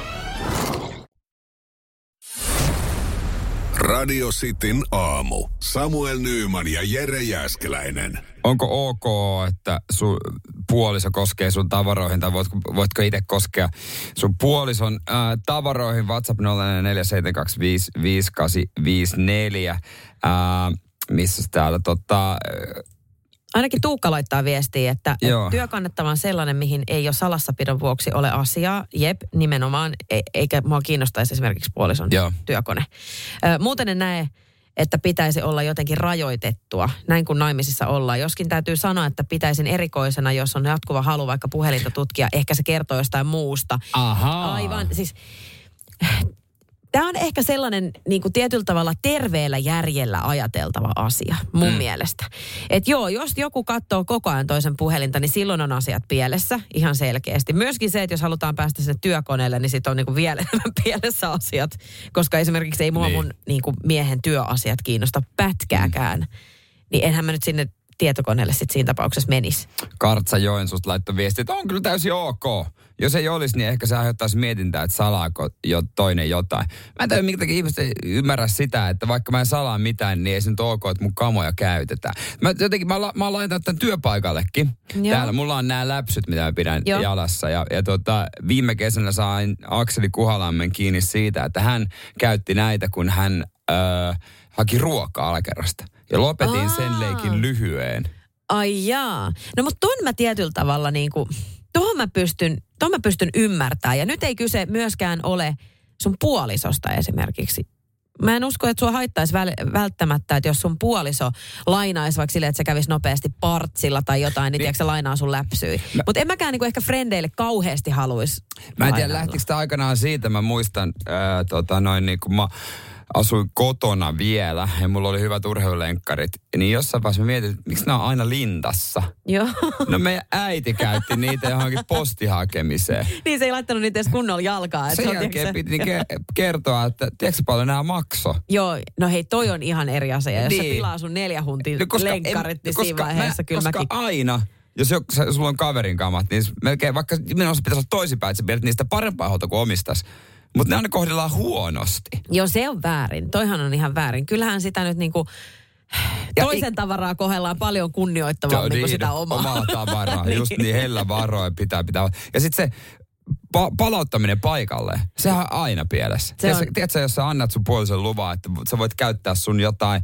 Radio Cityn aamu. Samuel Nyyman ja Jere Jäskeläinen. Onko ok, että sun puoliso koskee sun tavaroihin, tai voitko, voitko itse koskea sun puolison ää, tavaroihin? WhatsApp 0472558854. Ää, missä täällä tota... Ainakin Tuukka laittaa viestiä, että, Joo. että työkannettava on sellainen, mihin ei jo salassapidon vuoksi ole asiaa. Jep, nimenomaan, e- eikä mua kiinnostaisi esimerkiksi puolison Joo. työkone. Ö, muuten en näe, että pitäisi olla jotenkin rajoitettua, näin kuin naimisissa ollaan. Joskin täytyy sanoa, että pitäisin erikoisena, jos on jatkuva halu vaikka puhelinta tutkia, ehkä se kertoo jostain muusta. Ahaa. Aivan, siis Tämä on ehkä sellainen niin kuin tietyllä tavalla terveellä järjellä ajateltava asia mun mm. mielestä. Että joo, jos joku katsoo koko ajan toisen puhelinta, niin silloin on asiat pielessä ihan selkeästi. Myöskin se, että jos halutaan päästä sinne työkoneelle, niin sitten on niin kuin vielä enemmän <laughs> pielessä asiat. Koska esimerkiksi ei mua Niin. mun niin kuin miehen työasiat kiinnosta pätkääkään. Mm. Niin enhän mä nyt sinne tietokoneelle sitten siinä tapauksessa menisi. Kartsa Joensuusta laittoi viesti, että on kyllä täysin ok. Jos ei olisi, niin ehkä se aiheuttaisi mietintää, että salaako jo toinen jotain. Mä en tiedä, minkä takia ihmiset ei ymmärrä sitä, että vaikka mä en salaa mitään, niin ei se nyt ok, että mun kamoja käytetään. Mä jotenkin, mä, la- mä oon laittanut tämän työpaikallekin. Joo. Täällä mulla on nämä läpsyt, mitä mä pidän Joo. jalassa. Ja, ja tota, viime kesänä sain Akseli Kuhalammen kiinni siitä, että hän käytti näitä, kun hän öö, haki ruokaa alakerrasta. Ja lopetin sen Aa. leikin lyhyeen. Ai jaa. No mutta ton mä tietyllä tavalla niin kuin, tohon mä pystyn, tohon mä pystyn ymmärtämään. Ja nyt ei kyse myöskään ole sun puolisosta esimerkiksi. Mä en usko, että sua haittaisi väl- välttämättä, että jos sun puoliso lainaisi vaikka silleen, että se kävisi nopeasti partsilla tai jotain, niin tiedätkö, se lainaa sun läpsyy. Mutta en mäkään niinku ehkä frendeille kauheasti haluaisi Mä en tiedä, lähtikö tämä aikanaan siitä. Mä muistan, ää, tota, noin niin kun mä asuin kotona vielä ja mulla oli hyvät urheilulenkkarit. Niin jossain vaiheessa mä mietin, että miksi nämä on aina lintassa. Joo. No meidän äiti käytti niitä johonkin postihakemiseen. <laughs> niin se ei laittanut niitä edes kunnolla jalkaa. että Sen se on, jälkeen tiedätkö piti se- ke- kertoa, että tiedätkö paljon nämä makso. Joo, no hei, toi on ihan eri asia. Jos niin. se Niin. pilaa sun neljä huntin No, koska lenkkarit, en- niin koska siinä vaiheessa mä, kyllä koska mäkin... aina, jos sä- sulla on kaverin kamat, niin melkein vaikka nimenomaan pitäisi olla toisinpäin, että sä niistä parempaa huolta kuin omistas. Mutta ne aina kohdellaan huonosti. Joo, se on väärin. Toihan on ihan väärin. Kyllähän sitä nyt niinku... Ja Toisen tavaraa kohdellaan paljon kunnioittavammin kuin sitä omaa. Omaa tavaraa, <laughs> just niin hellä varoin pitää pitää. Ja sitten se pa- palauttaminen paikalle, sehän on aina pielessä. Se Tiedätkö, on- tiedätkö, jos sä annat sun puolisen luvan, että sä voit käyttää sun jotain,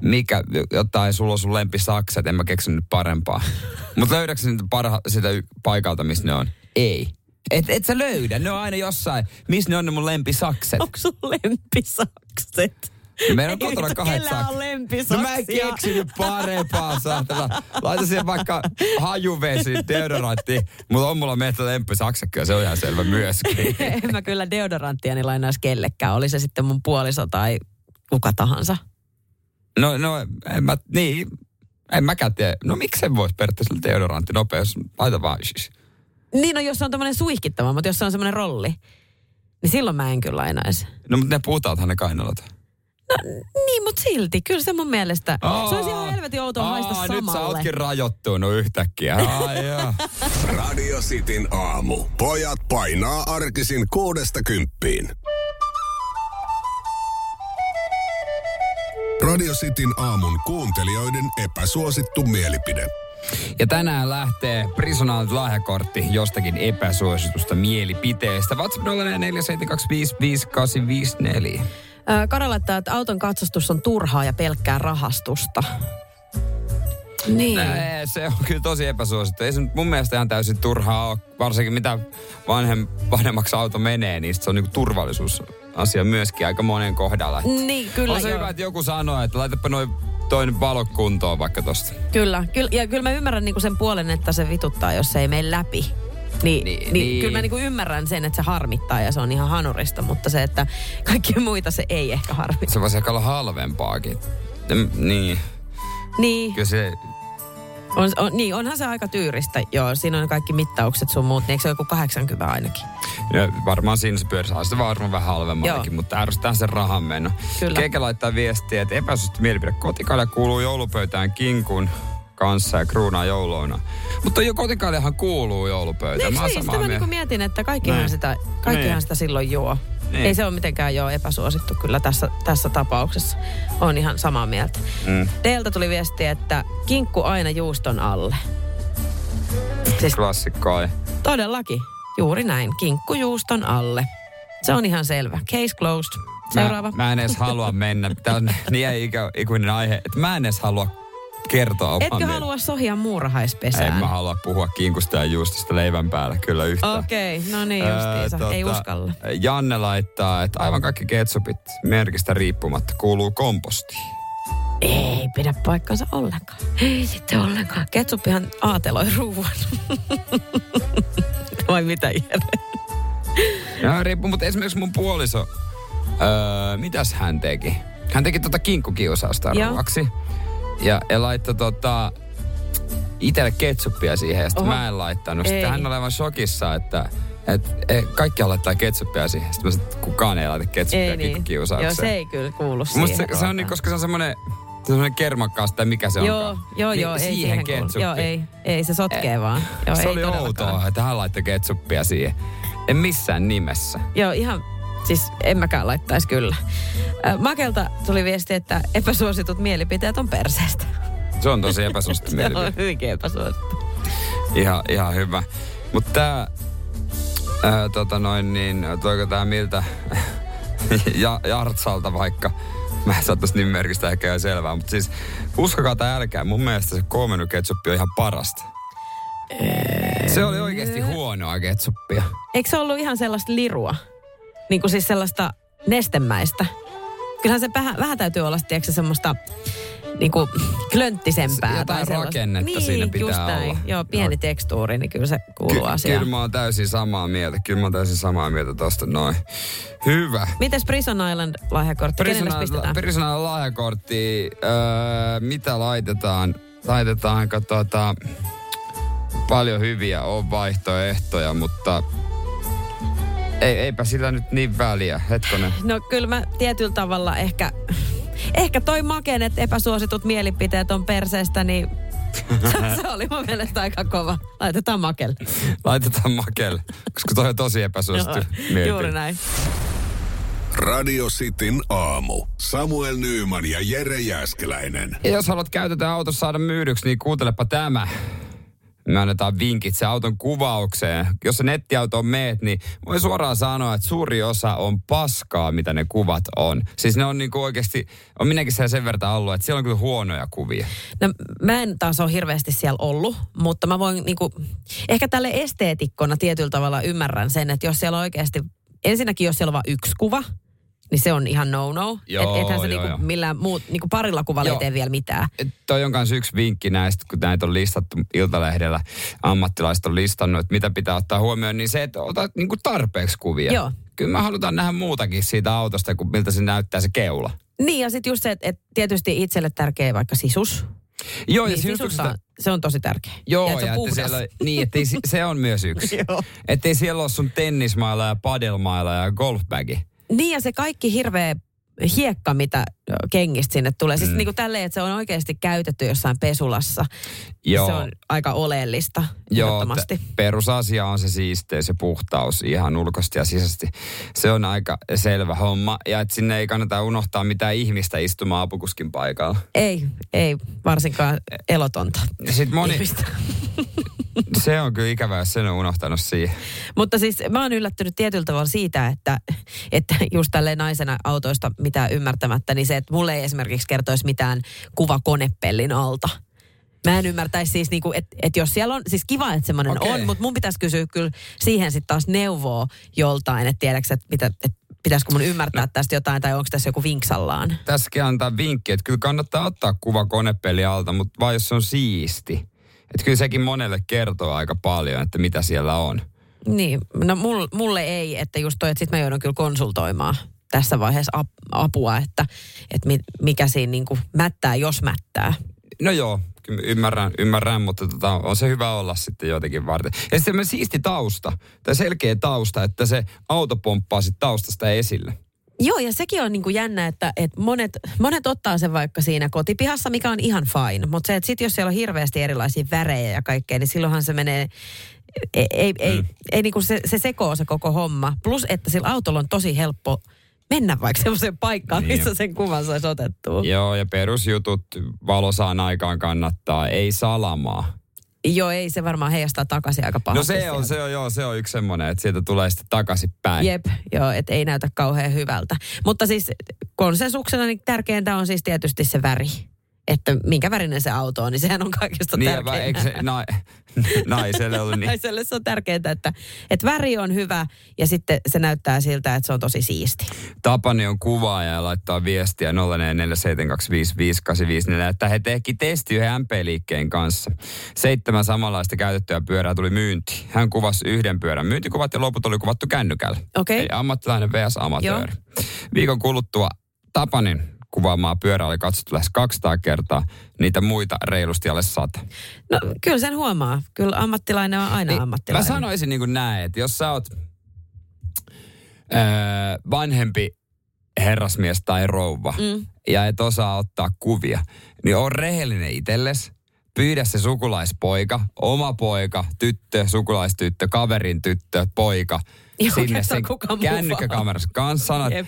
mikä, jotain, sulla on sun lempisakset, en mä keksinyt parempaa. <laughs> Mutta löydätkö sä niitä parha, sitä paikalta, missä ne on? Ei. Et, et sä löydä, ne on aina jossain. Missä ne on ne mun lempisakset? Onko sun lempisakset? Meillä on kotona kahdet kellään on sakset. lempisaksia. No mä en keksinyt parempaa, saatana. Laita siihen vaikka hajuvesi, deodorantti. Mutta on mulla meitä lempisaksekki se on ihan selvä myöskin. <laughs> en mä kyllä deodoranttia niin lainaisi kellekään. Oli se sitten mun puoliso tai kuka tahansa. No, no en mä, niin, en mäkään tiedä. No miksi voisi periaatteessa deodorantti nopeus? Laita vaan siis. Niin no, jos se on tämmöinen suihkittava, mutta jos se on semmoinen rolli, niin silloin mä en kyllä lainaisi. No mutta ne puhtaathan ne kainalot. Niin, mutta silti. Kyllä se mun mielestä. se olisi ihan helvetin outoa haista Aa, samalle. nyt sä ootkin rajoittunut yhtäkkiä. Joo. <laughs> Radio Cityn aamu. Pojat painaa arkisin kuudesta kymppiin. Radio Cityn aamun kuuntelijoiden epäsuosittu mielipide. Ja tänään lähtee Prisonaalit lahjakortti jostakin epäsuositusta mielipiteestä. WhatsApp 0447255854. Ö, Kara laittaa, että auton katsastus on turhaa ja pelkkää rahastusta. Niin. Nää, se on kyllä tosi epäsuosittu. Ei se nyt mun mielestä ihan täysin turhaa ole. Varsinkin mitä vanhem, vanhemmaksi auto menee, niin se on niinku turvallisuusasia myöskin aika monen kohdalla. Niin, kyllä On se joo. hyvä, että joku sanoo, että laitapa noin toinen valo kuntoon vaikka tosta. Kyllä, kyllä, ja kyllä mä ymmärrän niinku sen puolen, että se vituttaa, jos se ei mene läpi. Niin, niin, niin. niin. kyllä mä niinku ymmärrän sen, että se harmittaa ja se on ihan hanurista, mutta se, että kaikkia muita se ei ehkä harmittaa. Se voisi ehkä olla halvempaakin. Mm, Niin, Niin, kyllä se... on, on, niin, onhan se aika tyyristä. Joo, siinä on kaikki mittaukset sun muut, niin eikö se ole joku 80 ainakin? Ja varmaan siinä se pyörissä. On se varmaan vähän halvemmallakin, mutta ärsyttää sen rahan meno. Kyllä. Keke laittaa viestiä, että epäsuosittu mielipide. Kotikalja kuuluu joulupöytään kinkun kanssa ja kruunaa jouluna. Mutta jo kotikaljahan kuuluu Mä oon niin? samaa Sitä mä niinku mietin, että kaikkihan, Niin. sitä, kaikkihan Niin. sitä silloin juo. Niin. Ei se ole mitenkään jo epäsuosittu kyllä tässä, tässä tapauksessa. On ihan samaa mieltä. Mm. Teiltä tuli viesti, että kinkku aina juuston alle. Siis Klassikko ai. todellakin, juuri näin. Kinkku juuston alle. Se on ihan selvä. Case closed. Seuraava. Mä, mä en edes halua mennä. Tämä on <laughs> niin ikä, ikuinen aihe, että mä en edes halua kertoa oman Etkö mielen- halua sohia En muurahaispesään? mä halua puhua kinkusta ja juustosta leivän päällä kyllä yhtään. Okei, okay, no niin justiinsa. Öö, Ei tota, uskalla. Janne laittaa, että aivan kaikki ketsupit merkistä riippumatta kuuluu kompostiin. Ei pidä paikkansa ollenkaan. Ei sitten ollenkaan. Ketsuppihan aateloi ruuan. <laughs> Vai mitä Jere? Ja riippuu, mutta esimerkiksi mun puoliso Öö, mitäs hän teki? Hän teki tota kinkkukiusausta Joo. Ja, ja laittoi tota itelle ketsuppia siihen, ja sitten mä en laittanut. Ei. Sitten hän oli aivan shokissa, että et, et, kaikki laittaa ketsuppia siihen. Sitten mä sanoin, että kukaan ei laita ketsuppia Ei niin. Joo, se ei kyllä kuulu siihen. Musta se, se on niin, koska se on semmoinen semmoinen kermakkaas tai mikä se Joo, onkaan. joo, Niin joo, ei siihen ketsuppi. Joo, ei, ei, se sotkee vaan. Joo, se ei oli outoa, että hän laittoi ketsuppia siihen. En missään nimessä. Joo, ihan, siis en mäkään laittaisi kyllä. Makelta tuli viesti, että epäsuositut mielipiteet on perseestä. Se on tosi epäsuosittu <laughs> Se mielipide. on hyvinkin epäsuosittu. Ihan, ihan hyvä. Mutta tää, ää, tota noin niin, toiko tää miltä <laughs> ja, Jartsalta vaikka, mä en saa tosta nimimerkistä ehkä ihan selvää, mutta siis uskokaa tai älkää, mun mielestä se koomennuketsuppi on ihan parasta. Se oli oikeasti huonoa ketsuppia. Eikö se ollut ihan sellaista lirua? Niin kuin siis sellaista nestemäistä. Kyllähän se vähän, vähän täytyy olla, tiedätkö, semmoista niin kuin klönttisempää. Jotain tai sellaista. rakennetta niin, siinä pitää just näin. olla. Joo, pieni Joo. tekstuuri, niin kyllä se kuuluu Ky- asiaan. Kyllä mä oon täysin samaa mieltä. Kyllä mä oon täysin samaa mieltä tosta noin. Hyvä. Mites Prison Island lahjakortti? Kenelle pistetään? Prisonan lahjakortti, öö, mitä laitetaan? Laitetaanko tota, paljon hyviä on vaihtoehtoja, mutta ei, eipä sillä nyt niin väliä. Hetkonen. No kyllä mä tietyllä tavalla ehkä, ehkä toi maken, että epäsuositut mielipiteet on perseestä, niin <laughs> se, oli mun mielestä aika kova. Laitetaan makelle. Laitetaan makelle, koska toi on tosi epäsuosittu Joo, mielipide. Juuri näin. Radio Cityn aamu. Samuel Nyyman ja Jere Jäskeläinen. Ja jos haluat käytetään autossa saada myydyksi, niin kuuntelepa tämä. Me annetaan vinkit se auton kuvaukseen. Jos nettiauto on meet, niin voi suoraan sanoa, että suuri osa on paskaa, mitä ne kuvat on. Siis ne on niinku oikeasti, on minäkin siellä sen verran ollut, että siellä on kyllä huonoja kuvia. No mä en taas ole hirveästi siellä ollut, mutta mä voin niinku, ehkä tälle esteetikkona tietyllä tavalla ymmärrän sen, että jos siellä on oikeasti, ensinnäkin jos siellä on vain yksi kuva, niin se on ihan no-no. Joo, Et, ethän se joo, niinku joo. millään muut, niinku parilla kuvalla ei tee vielä mitään. Et toi on myös yksi vinkki näistä, kun näitä on listattu Iltalehdellä, ammattilaiset on listannut, että mitä pitää ottaa huomioon, niin se, että otat niinku tarpeeksi kuvia. Joo. Kyllä mä halutaan nähdä muutakin siitä autosta, kuin miltä se näyttää se keula. Niin ja sitten just se, että et tietysti itselle tärkeä vaikka sisus. Joo, ja niin sisussa, sitä- se on tosi tärkeä. Joo, ja, että se ja on että siellä, niin, ettei, se on myös yksi. <laughs> Joo. Ettei siellä ole sun tennismailla ja padelmailla ja golfbagi. Niin ja se kaikki hirveä hiekka, mitä kengistä sinne tulee. Siis Mm. niin kuin tälleen, että se on oikeasti käytetty jossain pesulassa. Joo. Se on aika oleellista, Joo, t- perusasia on se siisteys ja puhtaus ihan ulkoisesti ja sisäisesti. Se on aika selvä homma. Ja että sinne ei kannata unohtaa mitään ihmistä istumaan apukuskin paikalla. Ei, ei varsinkaan elotonta. Ja sit moni, ihmistä. <laughs> <laughs> se on kyllä ikävää, jos sen on unohtanut siihen. Mutta siis mä oon yllättynyt tietyllä tavalla siitä, että, että just tälleen naisena autoista mitään ymmärtämättä, niin se, että mulle ei esimerkiksi kertoisi mitään kuva konepellin alta. Mä en ymmärtäisi siis, niinku, että et jos siellä on, siis kiva, että semmoinen Okei. on, mutta mun pitäisi kysyä kyllä siihen sitten taas neuvoa joltain, että tiedätkö, että mitä, et pitäisikö mun ymmärtää no. tästä jotain tai onko tässä joku vinksallaan. Tässäkin antaa vinkki, että kyllä kannattaa ottaa kuva konepeli alta, mutta vain jos se on siisti. Että kyllä sekin monelle kertoo aika paljon, että mitä siellä on. Niin, no mul, mulle ei, että just toi, että sit mä joudun kyllä konsultoimaan tässä vaiheessa ap, apua, että, että mi, mikä siinä niinku mättää, jos mättää. No joo, ymmärrän, ymmärrän mutta tota, on se hyvä olla sitten jotenkin varten. Ja sitten semmoinen siisti tausta, tai selkeä tausta, että se auto pomppaa sitten taustasta esille. Joo, ja sekin on niinku jännä, että, että monet, monet ottaa sen vaikka siinä kotipihassa, mikä on ihan fine. Mutta se, että sit jos siellä on hirveästi erilaisia värejä ja kaikkea, niin silloinhan se menee, ei, ei, ei, Mm. ei niinku se, se sekoo se koko homma. Plus, että sillä autolla on tosi helppo mennä vaikka semmoiseen paikkaan, Niin. missä sen kuvan saisi otettua. Joo, ja perusjutut valosaan aikaan kannattaa, ei salamaa. Joo, ei se varmaan heijastaa takaisin aika No pahasti. se on, sieltä. se on, joo, se on yksi semmoinen, että sieltä tulee sitten takaisin päin. Jep, joo, että ei näytä kauhean hyvältä. Mutta siis konsensuksena niin tärkeintä on siis tietysti se väri. Että minkä värinen se auto on, niin sehän on kaikista Niin, vai, eikö tärkeintä. se na, <laughs> naiselle ollut niin? Naiselle se on tärkeää, että, että väri on hyvä ja sitten se näyttää siltä, että se on tosi siisti. Tapani on kuvaaja ja laittaa viestiä 0447255854, että he teki testi yhden MP-liikkeen kanssa. Seitsemän samanlaista käytettyä pyörää tuli myyntiin. Hän kuvasi yhden pyörän myyntikuvat ja loput oli kuvattu kännykällä. Okei. Eli ammattilainen vs. amatööri. Viikon kuluttua Tapanin kuvaamaa pyörää oli katsottu lähes 200 kertaa, niitä muita reilusti alle 100. No kyllä sen huomaa. Kyllä ammattilainen on aina Niin, ammattilainen. Mä sanoisin niin kuin näin, että jos sä oot öö, vanhempi herrasmies tai rouva Mm. ja et osaa ottaa kuvia, niin on rehellinen itselles. Pyydä se sukulaispoika, oma poika, tyttö, sukulaistyttö, kaverin tyttö, poika. Joo, sinne sen kännykkäkamerassa kanssa. Sanot, Jep.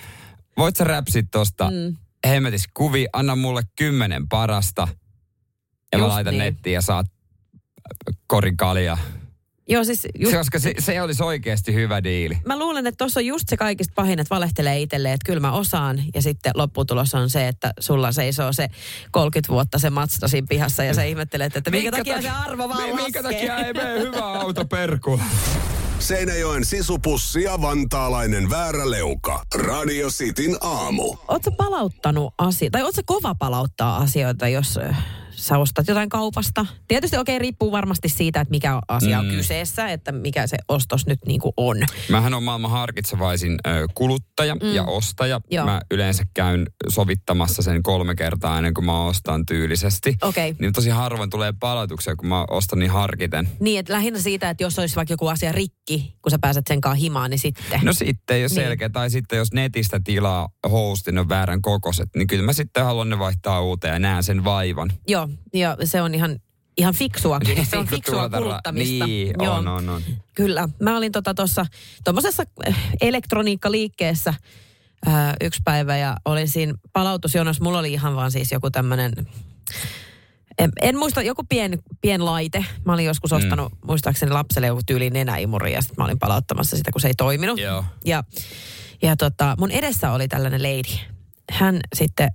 voit sä räpsit tosta Mm. Hemmetis kuvi, anna mulle kymmenen parasta. Ja mä Just laitan niin. nettiin ja saat korin kaljaa. Joo, siis just, Se, koska se, se olisi oikeasti hyvä diili. mä luulen, että tuossa on just se kaikista pahin, että valehtelee itselleen, että kyllä mä osaan. Ja sitten lopputulos on se, että sulla seisoo se 30 vuotta se Mazda siinä pihassa ja sä ihmettelet, että minkä, takia se arvo vaan Minkä laskee. takia ei mene hyvä <laughs> auto perkuun? Seinäjoen sisupussi ja vantaalainen vääräleuka. Radio Cityn aamu. Oletko palauttanut asioita, tai oletko kova palauttaa asioita, jos sä ostat jotain kaupasta? Tietysti okei, okay, riippuu varmasti siitä, että mikä asia on Mm. kyseessä, että mikä se ostos nyt niin kuin on. Mähän on maailman harkitsevaisin kuluttaja Mm. ja ostaja. Joo. Mä yleensä käyn sovittamassa sen kolme kertaa ennen kuin mä ostan tyylisesti. Okei. Niin tosi harvoin tulee palautuksia, kun mä ostan niin harkiten. Niin, että lähinnä siitä, että jos olisi vaikka joku asia rikki, kun sä pääset sen kanssa himaan, niin sitten. No sitten jos Niin. selkeä, tai sitten jos netistä tilaa hostin on väärän kokoiset, niin kyllä mä sitten haluan ne vaihtaa uuteen ja näen sen vaivan. Joo, ja se on ihan, ihan fiksuakin. Se on fiksua kuluttamista. Niin, Joo. on, on, on. Kyllä. Mä olin tota tuossa tuommoisessa elektroniikkaliikkeessä ää, yksi päivä ja olin siinä palautusjonossa. Mulla oli ihan vaan siis joku tämmöinen, en, en muista, joku pien, pien laite. Mä olin joskus ostanut, mm. muistaakseni lapselle joku tyyli nenäimuri ja sitten mä olin palauttamassa sitä, kun se ei toiminut. Joo. Ja, ja tota, mun edessä oli tällainen lady. Hän sitten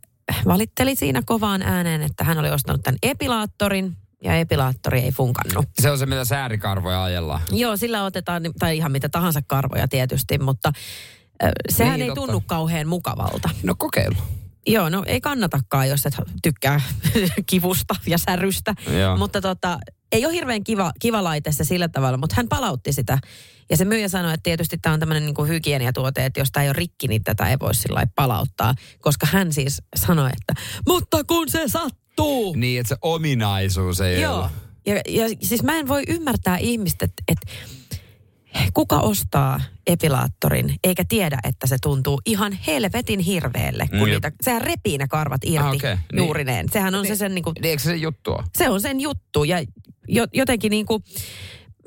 valitteli siinä kovaan ääneen, että hän oli ostanut tämän epilaattorin ja epilaattori ei funkannut. Se on se, mitä säärikarvoja ajellaan. Joo, sillä otetaan, tai ihan mitä tahansa karvoja tietysti, mutta ö, sehän Niin, ei totta. tunnu kauhean mukavalta. No kokeilu. Joo, no ei kannatakaan, jos et tykkää <laughs> kivusta ja särystä. Joo. Mutta tota, ei ole hirveän kiva, kiva laite se sillä tavalla, mutta hän palautti sitä. Ja se myyjä sanoi, että tietysti tämä on tämmöinen niin hygieniatuote, että jos tämä ei ole rikki, niin tätä ei voi sillä palauttaa. Koska hän siis sanoi, että mutta kun se sattuu. Niin, että se ominaisuus ei Joo. ole. Ja, ja siis mä en voi ymmärtää ihmistä, että, että kuka ostaa epilaattorin eikä tiedä, että se tuntuu ihan helvetin hirveelle, kun Mm, niitä, sehän repii ne karvat irti Ah, okei, niin. juurineen. Sehän on se sen niin kuin, Niin, eikö se se juttu ole? se on sen juttu ja jo, jotenkin niin kuin,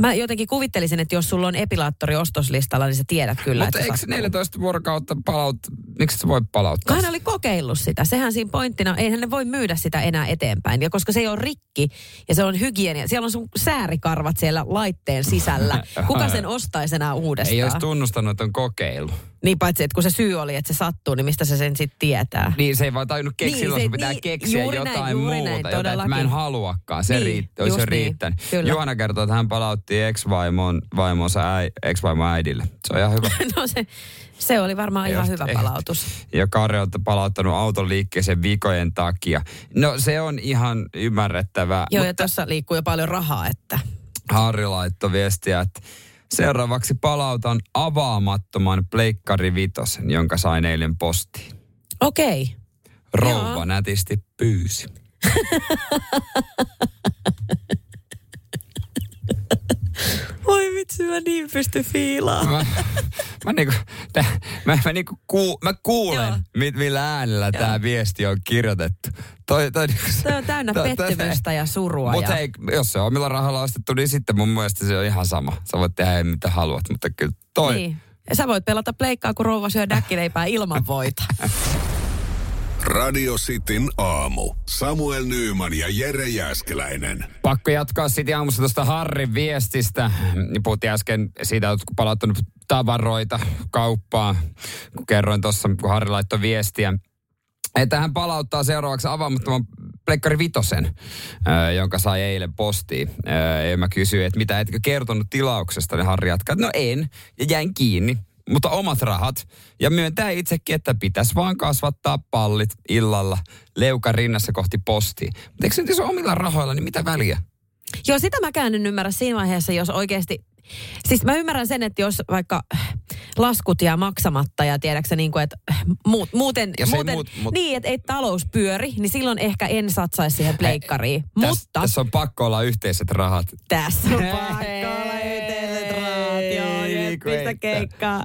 mä jotenkin kuvittelisin, että jos sulla on epilaattori ostoslistalla, niin sä tiedät kyllä, Mutta se eikö se sattuu. 14 vuorokautta palaut... Miksi se voi palauttaa? Hän oli kokeillut sitä. Sehän siinä pointtina, eihän ne voi myydä sitä enää eteenpäin. Ja koska se ei ole rikki ja se on hygienia, siellä on sun säärikarvat siellä laitteen sisällä. <laughs> Kuka sen ostaisi enää uudestaan? Ei olisi tunnustanut, että on kokeilu. Niin paitsi, että kun se syy oli, että se sattuu, niin mistä se sen sitten tietää? Niin se ei vaan tajunnut keksiä, Niin, silloin se- sun pitää niin, keksiä näin, jotain juuri muuta. näin, jotain, että mä en haluakaan. Se Niin, riitt, olisi just jo niin, riittänyt. kyllä. Juhana kertoo, että hän palautti ex-vaimon, vaimonsa äi, ex-vaimon äidille. Se on ihan hyvä. <laughs> no se, se oli varmaan ihan hyvä palautus. Ja Kari on palauttanut auton liikkeeseen vikojen takia. No se on ihan ymmärrettävää. Joo, ja tuossa liikkuu jo paljon rahaa, että... Harri laittoi viestiä, että seuraavaksi palautan avaamattoman pleikkari vitosen, jonka sain eilen postiin. Okei. Rouva Joo. nätisti pyysi. <laughs> Voi vitsi, mä niin pysty fiilaamaan. Mä, mä, niinku, tä, mä, mä, niinku kuu, mä kuulen, mit, millä äänellä tämä viesti on kirjoitettu. Toi, toi, niinku, Se on täynnä toi- toi- pettymystä ja surua. Mutta ja... hei, jos se on omilla rahalla ostettu, niin sitten mun mielestä se on ihan sama. Sä voit tehdä mitä haluat, mutta kyllä toi... Niin. Ja sä voit pelata pleikkaa, kun rouva syö däkkileipää ilman voita. <laughs> Radio Cityn aamu. Samuel Nyyman ja Jere Jäskeläinen. Pakko jatkaa sitten aamussa tuosta Harrin viestistä. Puhuttiin äsken siitä, että palauttanut tavaroita kauppaan, kun kerroin tuossa, kun Harri laittoi viestiä. Että hän palauttaa seuraavaksi avaamattoman Pleikkari Vitosen, ö, jonka sai eilen postiin. Ö, ja mä kysyin, että mitä etkö kertonut tilauksesta, niin Harri jatkaa, että no en, ja jäin kiinni mutta omat rahat. Ja myöntää itsekin, että pitäisi vaan kasvattaa pallit illalla leuka rinnassa kohti postia. Mutta eikö se nyt jos omilla rahoilla, niin mitä väliä? Joo, sitä mäkään en ymmärrä siinä vaiheessa, jos oikeasti... Siis mä ymmärrän sen, että jos vaikka laskut jää maksamatta ja tiedäksä niin kuin, että muut, muuten, Jos ei muuten muut- mut- niin, että ei talous pleikari, niin silloin ehkä en satsaisi siihen pleikkariin. Tässä, Mutta tässä on pakko olla yhteiset rahat. tässä on pakko olla. Että. keikkaa.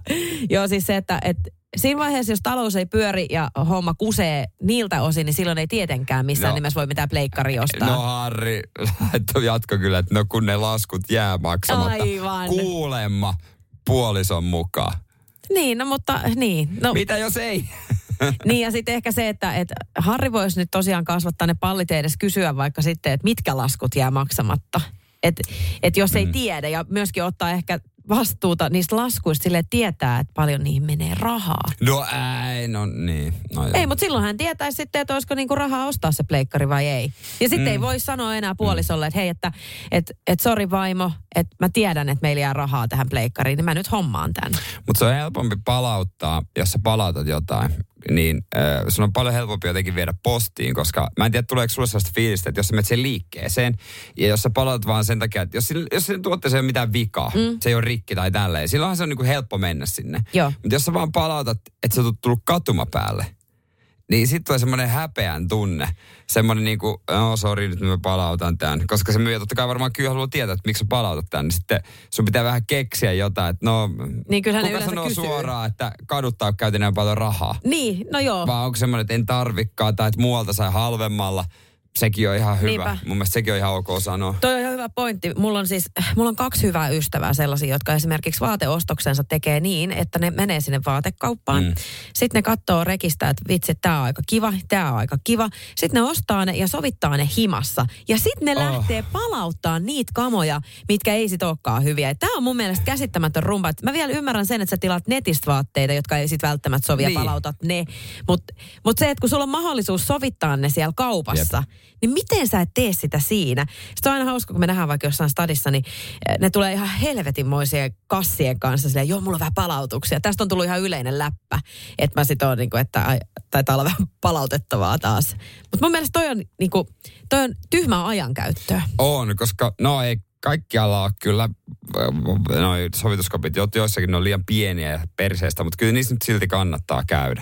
Joo, siis se, että, että siinä vaiheessa, jos talous ei pyöri ja homma kusee niiltä osin, niin silloin ei tietenkään missään No. nimessä voi mitään pleikkaria ostaa. No Harri, <laughs> jatko kyllä, että no kun ne laskut jää maksamatta. Aivan. Kuulemma puolison mukaan. Niin, no mutta niin. No, Mitä jos ei? <laughs> Niin ja sitten ehkä se, että, että Harri voisi nyt tosiaan kasvattaa ne pallit edes kysyä vaikka sitten, että mitkä laskut jää maksamatta. Että et jos ei tiedä ja myöskin ottaa ehkä vastuuta niistä laskuista sille tietää, että paljon niihin menee rahaa. No ei, no niin. No joo. Ei, mutta silloin hän tietäisi sitten, että olisiko niinku rahaa ostaa se pleikkari vai ei. Ja sitten Mm. ei voi sanoa enää puolisolle, että hei, että et, et sori vaimo, että mä tiedän, että meillä jää rahaa tähän pleikkariin, niin mä nyt hommaan tämän. Mutta se on helpompi palauttaa, jos sä palautat jotain, niin äh, sun on paljon helpompi jotenkin viedä postiin, koska mä en tiedä, tuleeko sulle sellaista fiilistä, että jos sä menet sen liikkeeseen, ja jos sä palautat vaan sen takia, että jos, jos sen tuotteessa ei ole mitään vikaa, mm. se ei ole rikki tai tälleen, silloinhan se on niinku helppo mennä sinne. Mutta jos sä vaan palautat, että sä oot tullut katumapäälle, niin sitten tulee semmoinen häpeän tunne. Semmoinen niinku, no sori, nyt mä palautan tämän. Koska se myyjä totta kai varmaan kyllä haluaa tietää, että miksi sä palautat tämän. Niin sitten sun pitää vähän keksiä jotain, että no, Niin kyllähän kuka sanoo kysyy. suoraan, että kaduttaa käytin näin paljon rahaa. Niin, no joo. Vai onko semmoinen, että en tarvikkaa tai että muualta sai halvemmalla. Sekin on ihan hyvä. Niinpä. Mun mielestä sekin on ihan ok sanoa. Toi on hyvä pointti. Mulla on siis, mulla on kaksi hyvää ystävää sellaisia, jotka esimerkiksi vaateostoksensa tekee niin, että ne menee sinne vaatekauppaan. Mm. Sitten ne katsoo rekistä, että vitsi, tää on aika kiva, tää on aika kiva. Sitten ne ostaa ne ja sovittaa ne himassa. Ja sitten ne Oh. lähtee palauttaa niitä kamoja, mitkä ei sit olekaan hyviä. Tämä on mun mielestä käsittämätön rumba. Mä vielä ymmärrän sen, että sä tilaat netistä vaatteita, jotka ei sit välttämättä sovi Niin. ja palautat ne. Mutta mut se, että kun sulla on mahdollisuus sovittaa ne siellä kaupassa, Jep. niin miten sä et tee sitä siinä? Sitten on aina hauska, kun me nähdään vaikka jossain stadissa, niin eh, ne tulee ihan helvetinmoisien kassien kanssa silleen, joo, mulla on vähän palautuksia. Tästä on tullut ihan yleinen läppä, että mä sit oon niinku, että ai, taitaa olla vähän palautettavaa taas. Mutta mun mielestä toi on, niinku, toi on tyhmää ajankäyttöä. On, koska no ei kaikkialla ole kyllä noi sovituskopit, jo- joissakin ne on liian pieniä ja perseestä, mutta kyllä niissä nyt silti kannattaa käydä.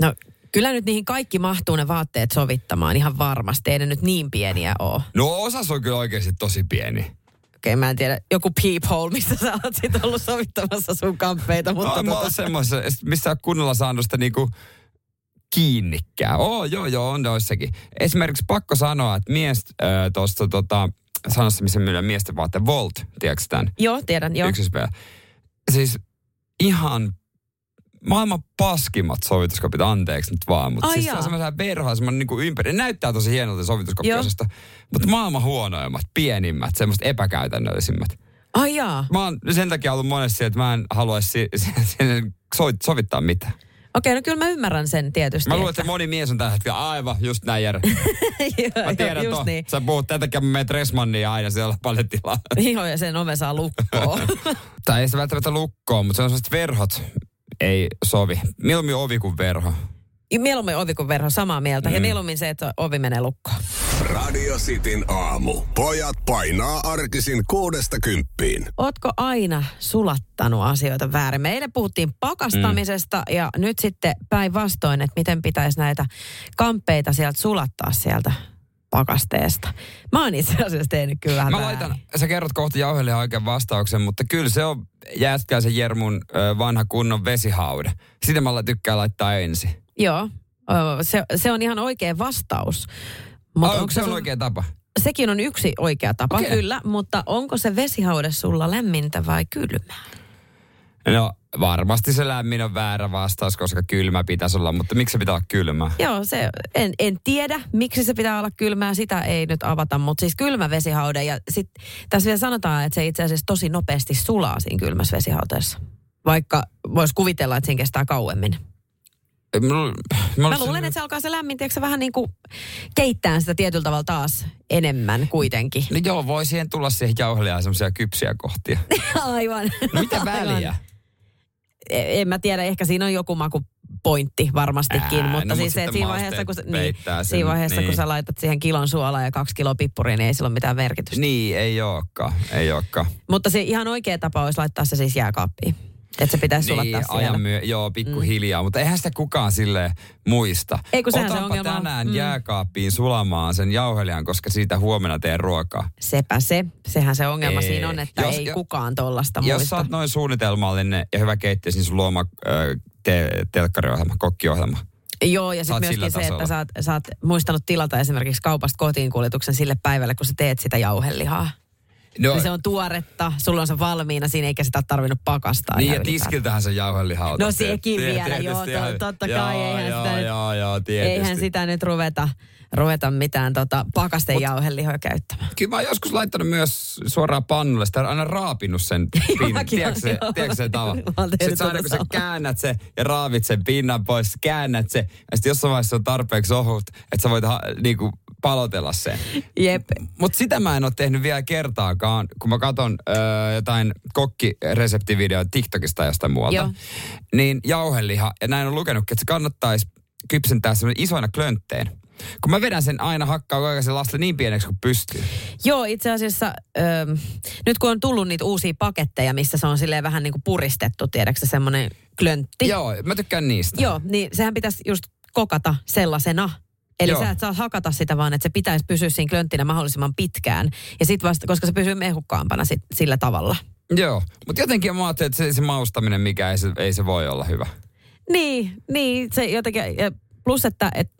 No kyllä nyt niihin kaikki mahtuu ne vaatteet sovittamaan ihan varmasti. Ei ne nyt niin pieniä ole. No osas on kyllä oikeasti tosi pieni. Okei, mä en tiedä. Joku peephole, missä sä oot sit ollut sovittamassa sun kamppeita. Mutta Mutta no, mä tota, oon semmoisessa, missä on kunnolla saanut sitä niinku kiinnikkää. Oo, joo, joo, on noissakin. Esimerkiksi pakko sanoa, että mies äh, tuosta tota, sanossa, missä myydään miesten vaatteet, Volt, tiedätkö tämän? Joo, tiedän, joo. Ykköspäivä. Siis ihan maailman paskimmat sovituskopit, anteeksi nyt vaan, mutta Ai siis se jaa. on semmoinen verho, semmoinen niinku ympäri. Ne näyttää tosi hienolta sovituskoppiosasta, mutta maailman huonoimmat, pienimmät, semmoista epäkäytännöllisimmät. Ai jaa. Mä oon sen takia ollut monesti, että mä en haluaisi si- <laughs> si- sovittaa mitään. Okei, no kyllä mä ymmärrän sen tietysti. Mä luulen, että moni mies on tällä hetkellä aivan just näin Jere. <laughs> Joo, Mä tiedän, just to, niin. sä puhut tämän takia, mä menen Dressmanniin aina, siellä tilaa. Joo, ja sen ove saa lukkoon. <laughs> tai ei se välttämättä lukkoon, mutta se on sellaiset verhot ei sovi. Mieluummin ovi kuin verho. mieluummin ovi kuin verho, samaa mieltä. Mm. Ja mieluummin se, että ovi menee lukkoon. Radio Cityn aamu. Pojat painaa arkisin kuudesta kymppiin. Ootko aina sulattanut asioita väärin? Me eilen puhuttiin pakastamisesta mm. ja nyt sitten päinvastoin, että miten pitäisi näitä kamppeita sieltä sulattaa sieltä pakasteesta. Mä oon itse asiassa tehnyt kyllä vähän Mä väärin. laitan, sä kerrot kohta jauhelle oikean vastauksen, mutta kyllä se on Jääskäisen Jermun vanha kunnon vesihaude. Sitä mä tykkään laittaa ensin. Joo, se, se on ihan oikea vastaus. Mut Ai, onko se on sun- oikea tapa. Sekin on yksi oikea tapa, okay. kyllä, mutta onko se vesihaude sulla lämmintä vai kylmää? No varmasti se lämmin on väärä vastaus, koska kylmä pitäisi olla, mutta miksi se pitää olla kylmää? Joo, se, en, en tiedä, miksi se pitää olla kylmää, sitä ei nyt avata, mutta siis kylmä vesihaude. Ja sit, tässä vielä sanotaan, että se itse asiassa tosi nopeasti sulaa siinä kylmässä vesihauteessa. Vaikka voisi kuvitella, että siinä kestää kauemmin. Mulla, mulla Mä luulen, että se alkaa se lämmin, tiedätkö, vähän niin kuin keittää sitä tietyllä tavalla taas enemmän kuitenkin. No joo, voi siihen tulla siihen jauhelijaan semmoisia kypsiä kohtia. <laughs> Aivan. No mitä Aivan. väliä? E- En mä tiedä, ehkä siinä on joku maku pointti varmastikin, Ää, mutta no, siis se, että sitten siinä vaiheessa, kun, niin, sen, siinä vaiheessa, niin. kun sä laitat siihen kilon suolaa ja kaksi kiloa pippuria, niin ei sillä ole mitään merkitystä. Niin, ei ookaan, ei ookaan. Mutta se ihan oikea tapa olisi laittaa se siis jääkaappiin. Että se pitäisi Niin, sulattaa siellä. ajan myö, joo, pikkuhiljaa, mm. mutta eihän sitä kukaan sille muista. Ei, kun sehän se Otanpa ongelma on. tänään Mm. jääkaappiin sulamaan sen jauhelijan, koska siitä huomenna teen ruokaa. Sepä se. Sehän se ongelma Ei. siinä on, että Jos- ei jo- kukaan tollasta Jos muista. sä oot noin suunnitelmallinen ja hyvä keittäjä, niin sun luoma äh, te- telkkariohjelma, kokkiohjelma. Joo, ja sitten myöskin se, tasolla. että sä oot, sä oot muistanut tilata esimerkiksi kaupasta kotiin kuljetuksen sille päivälle, kun sä teet sitä jauhelihaa. No, Niin se on tuoretta, sulla on se valmiina siinä, eikä sitä tarvinnut pakastaa. niin ja tiskiltähän se jauheliha otat. No sekin Tie- vielä, tietysti joo, to- totta joo, kai, eihän joo, sitä Joo, joo, tietysti. Eihän sitä nyt ruveta, ruveta mitään tota, pakasten jauhelihoja käyttämään. Kyllä mä oon joskus laittanut myös suoraan pannulle, sitä on aina raapinut sen <laughs> pinnan. Tiedätkö se, tiedätkö se joo. tava? <laughs> Mä oon tehnyt Sitten aina kun sä käännät se ja raavit sen pinnan pois, käännät se. Ja sitten jossain vaiheessa on tarpeeksi ohut, että sä voit ha, niinku palotella sen. Jep. Mutta sitä mä en ole tehnyt vielä kertaakaan, kun mä katson öö, jotain kokkireseptivideoita TikTokista tai jostain muualta. Joo. Niin jauheliha, ja näin on lukenutkin, että se kannattaisi kypsentää semmoinen isoina klöntteen. Kun mä vedän sen aina hakkaa sen lasle niin pieneksi kuin pystyy. Joo, itse asiassa öö, nyt kun on tullut niitä uusia paketteja, missä se on silleen vähän niin kuin puristettu, tiedätkö se semmoinen klöntti. Joo, mä tykkään niistä. Joo, niin sehän pitäisi just kokata sellaisena. Eli Joo. sä et saa hakata sitä, vaan että se pitäisi pysyä siinä klönttinä mahdollisimman pitkään. Ja sit vasta, koska se pysyy mehukkaampana sit, sillä tavalla. Joo, mutta jotenkin mä ajattelin, että se, se maustaminen, mikä ei se, ei se voi olla hyvä. Niin, niin se jotenkin, ja plus että et,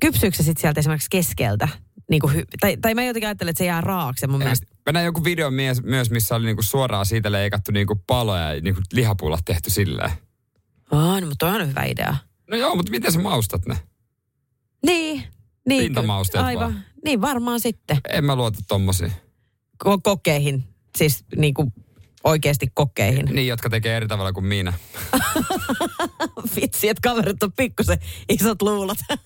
kypsyykö se sit sieltä esimerkiksi keskeltä? Niin kuin tai, tai mä jotenkin ajattelen, että se jää raaksi mun mielestä. Mä näin joku video mies, myös, missä oli niinku suoraan siitä leikattu niinku paloja ja niinku lihapullat tehty silleen. Aa, no, mutta on hyvä idea. No joo, mutta miten sä maustat ne? Niin, niin. Pintamausteet Aivan. vaan. Niin varmaan sitten. En mä luota tommosiin. Ko- kokeihin. Siis niin kuin oikeasti kokeihin. Niin, jotka tekee eri tavalla kuin minä. <laughs> Vitsi, että kaverit on pikkusen isot luulot. <laughs>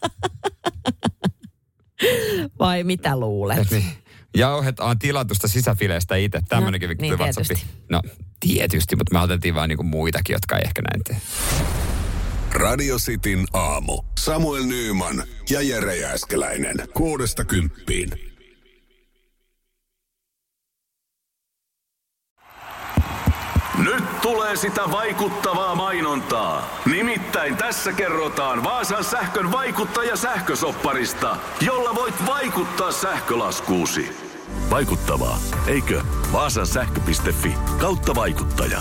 Vai mitä luulet? Niin. Jauhet on tilatusta sisäfileistä itse. Tämmöinenkin No, no, niin, WhatsAppi. No tietysti, mutta me otettiin vaan niinku muitakin, jotka ei ehkä näin tee. Radio Cityn aamu. Samuel Nyyman ja Jere Jääskeläinen. Kuudesta kymppiin. Nyt tulee sitä vaikuttavaa mainontaa. Nimittäin tässä kerrotaan Vaasan sähkön vaikuttaja sähkösopparista, jolla voit vaikuttaa sähkölaskuusi. Vaikuttavaa, eikö? Vaasan sähkö.fi kautta vaikuttaja.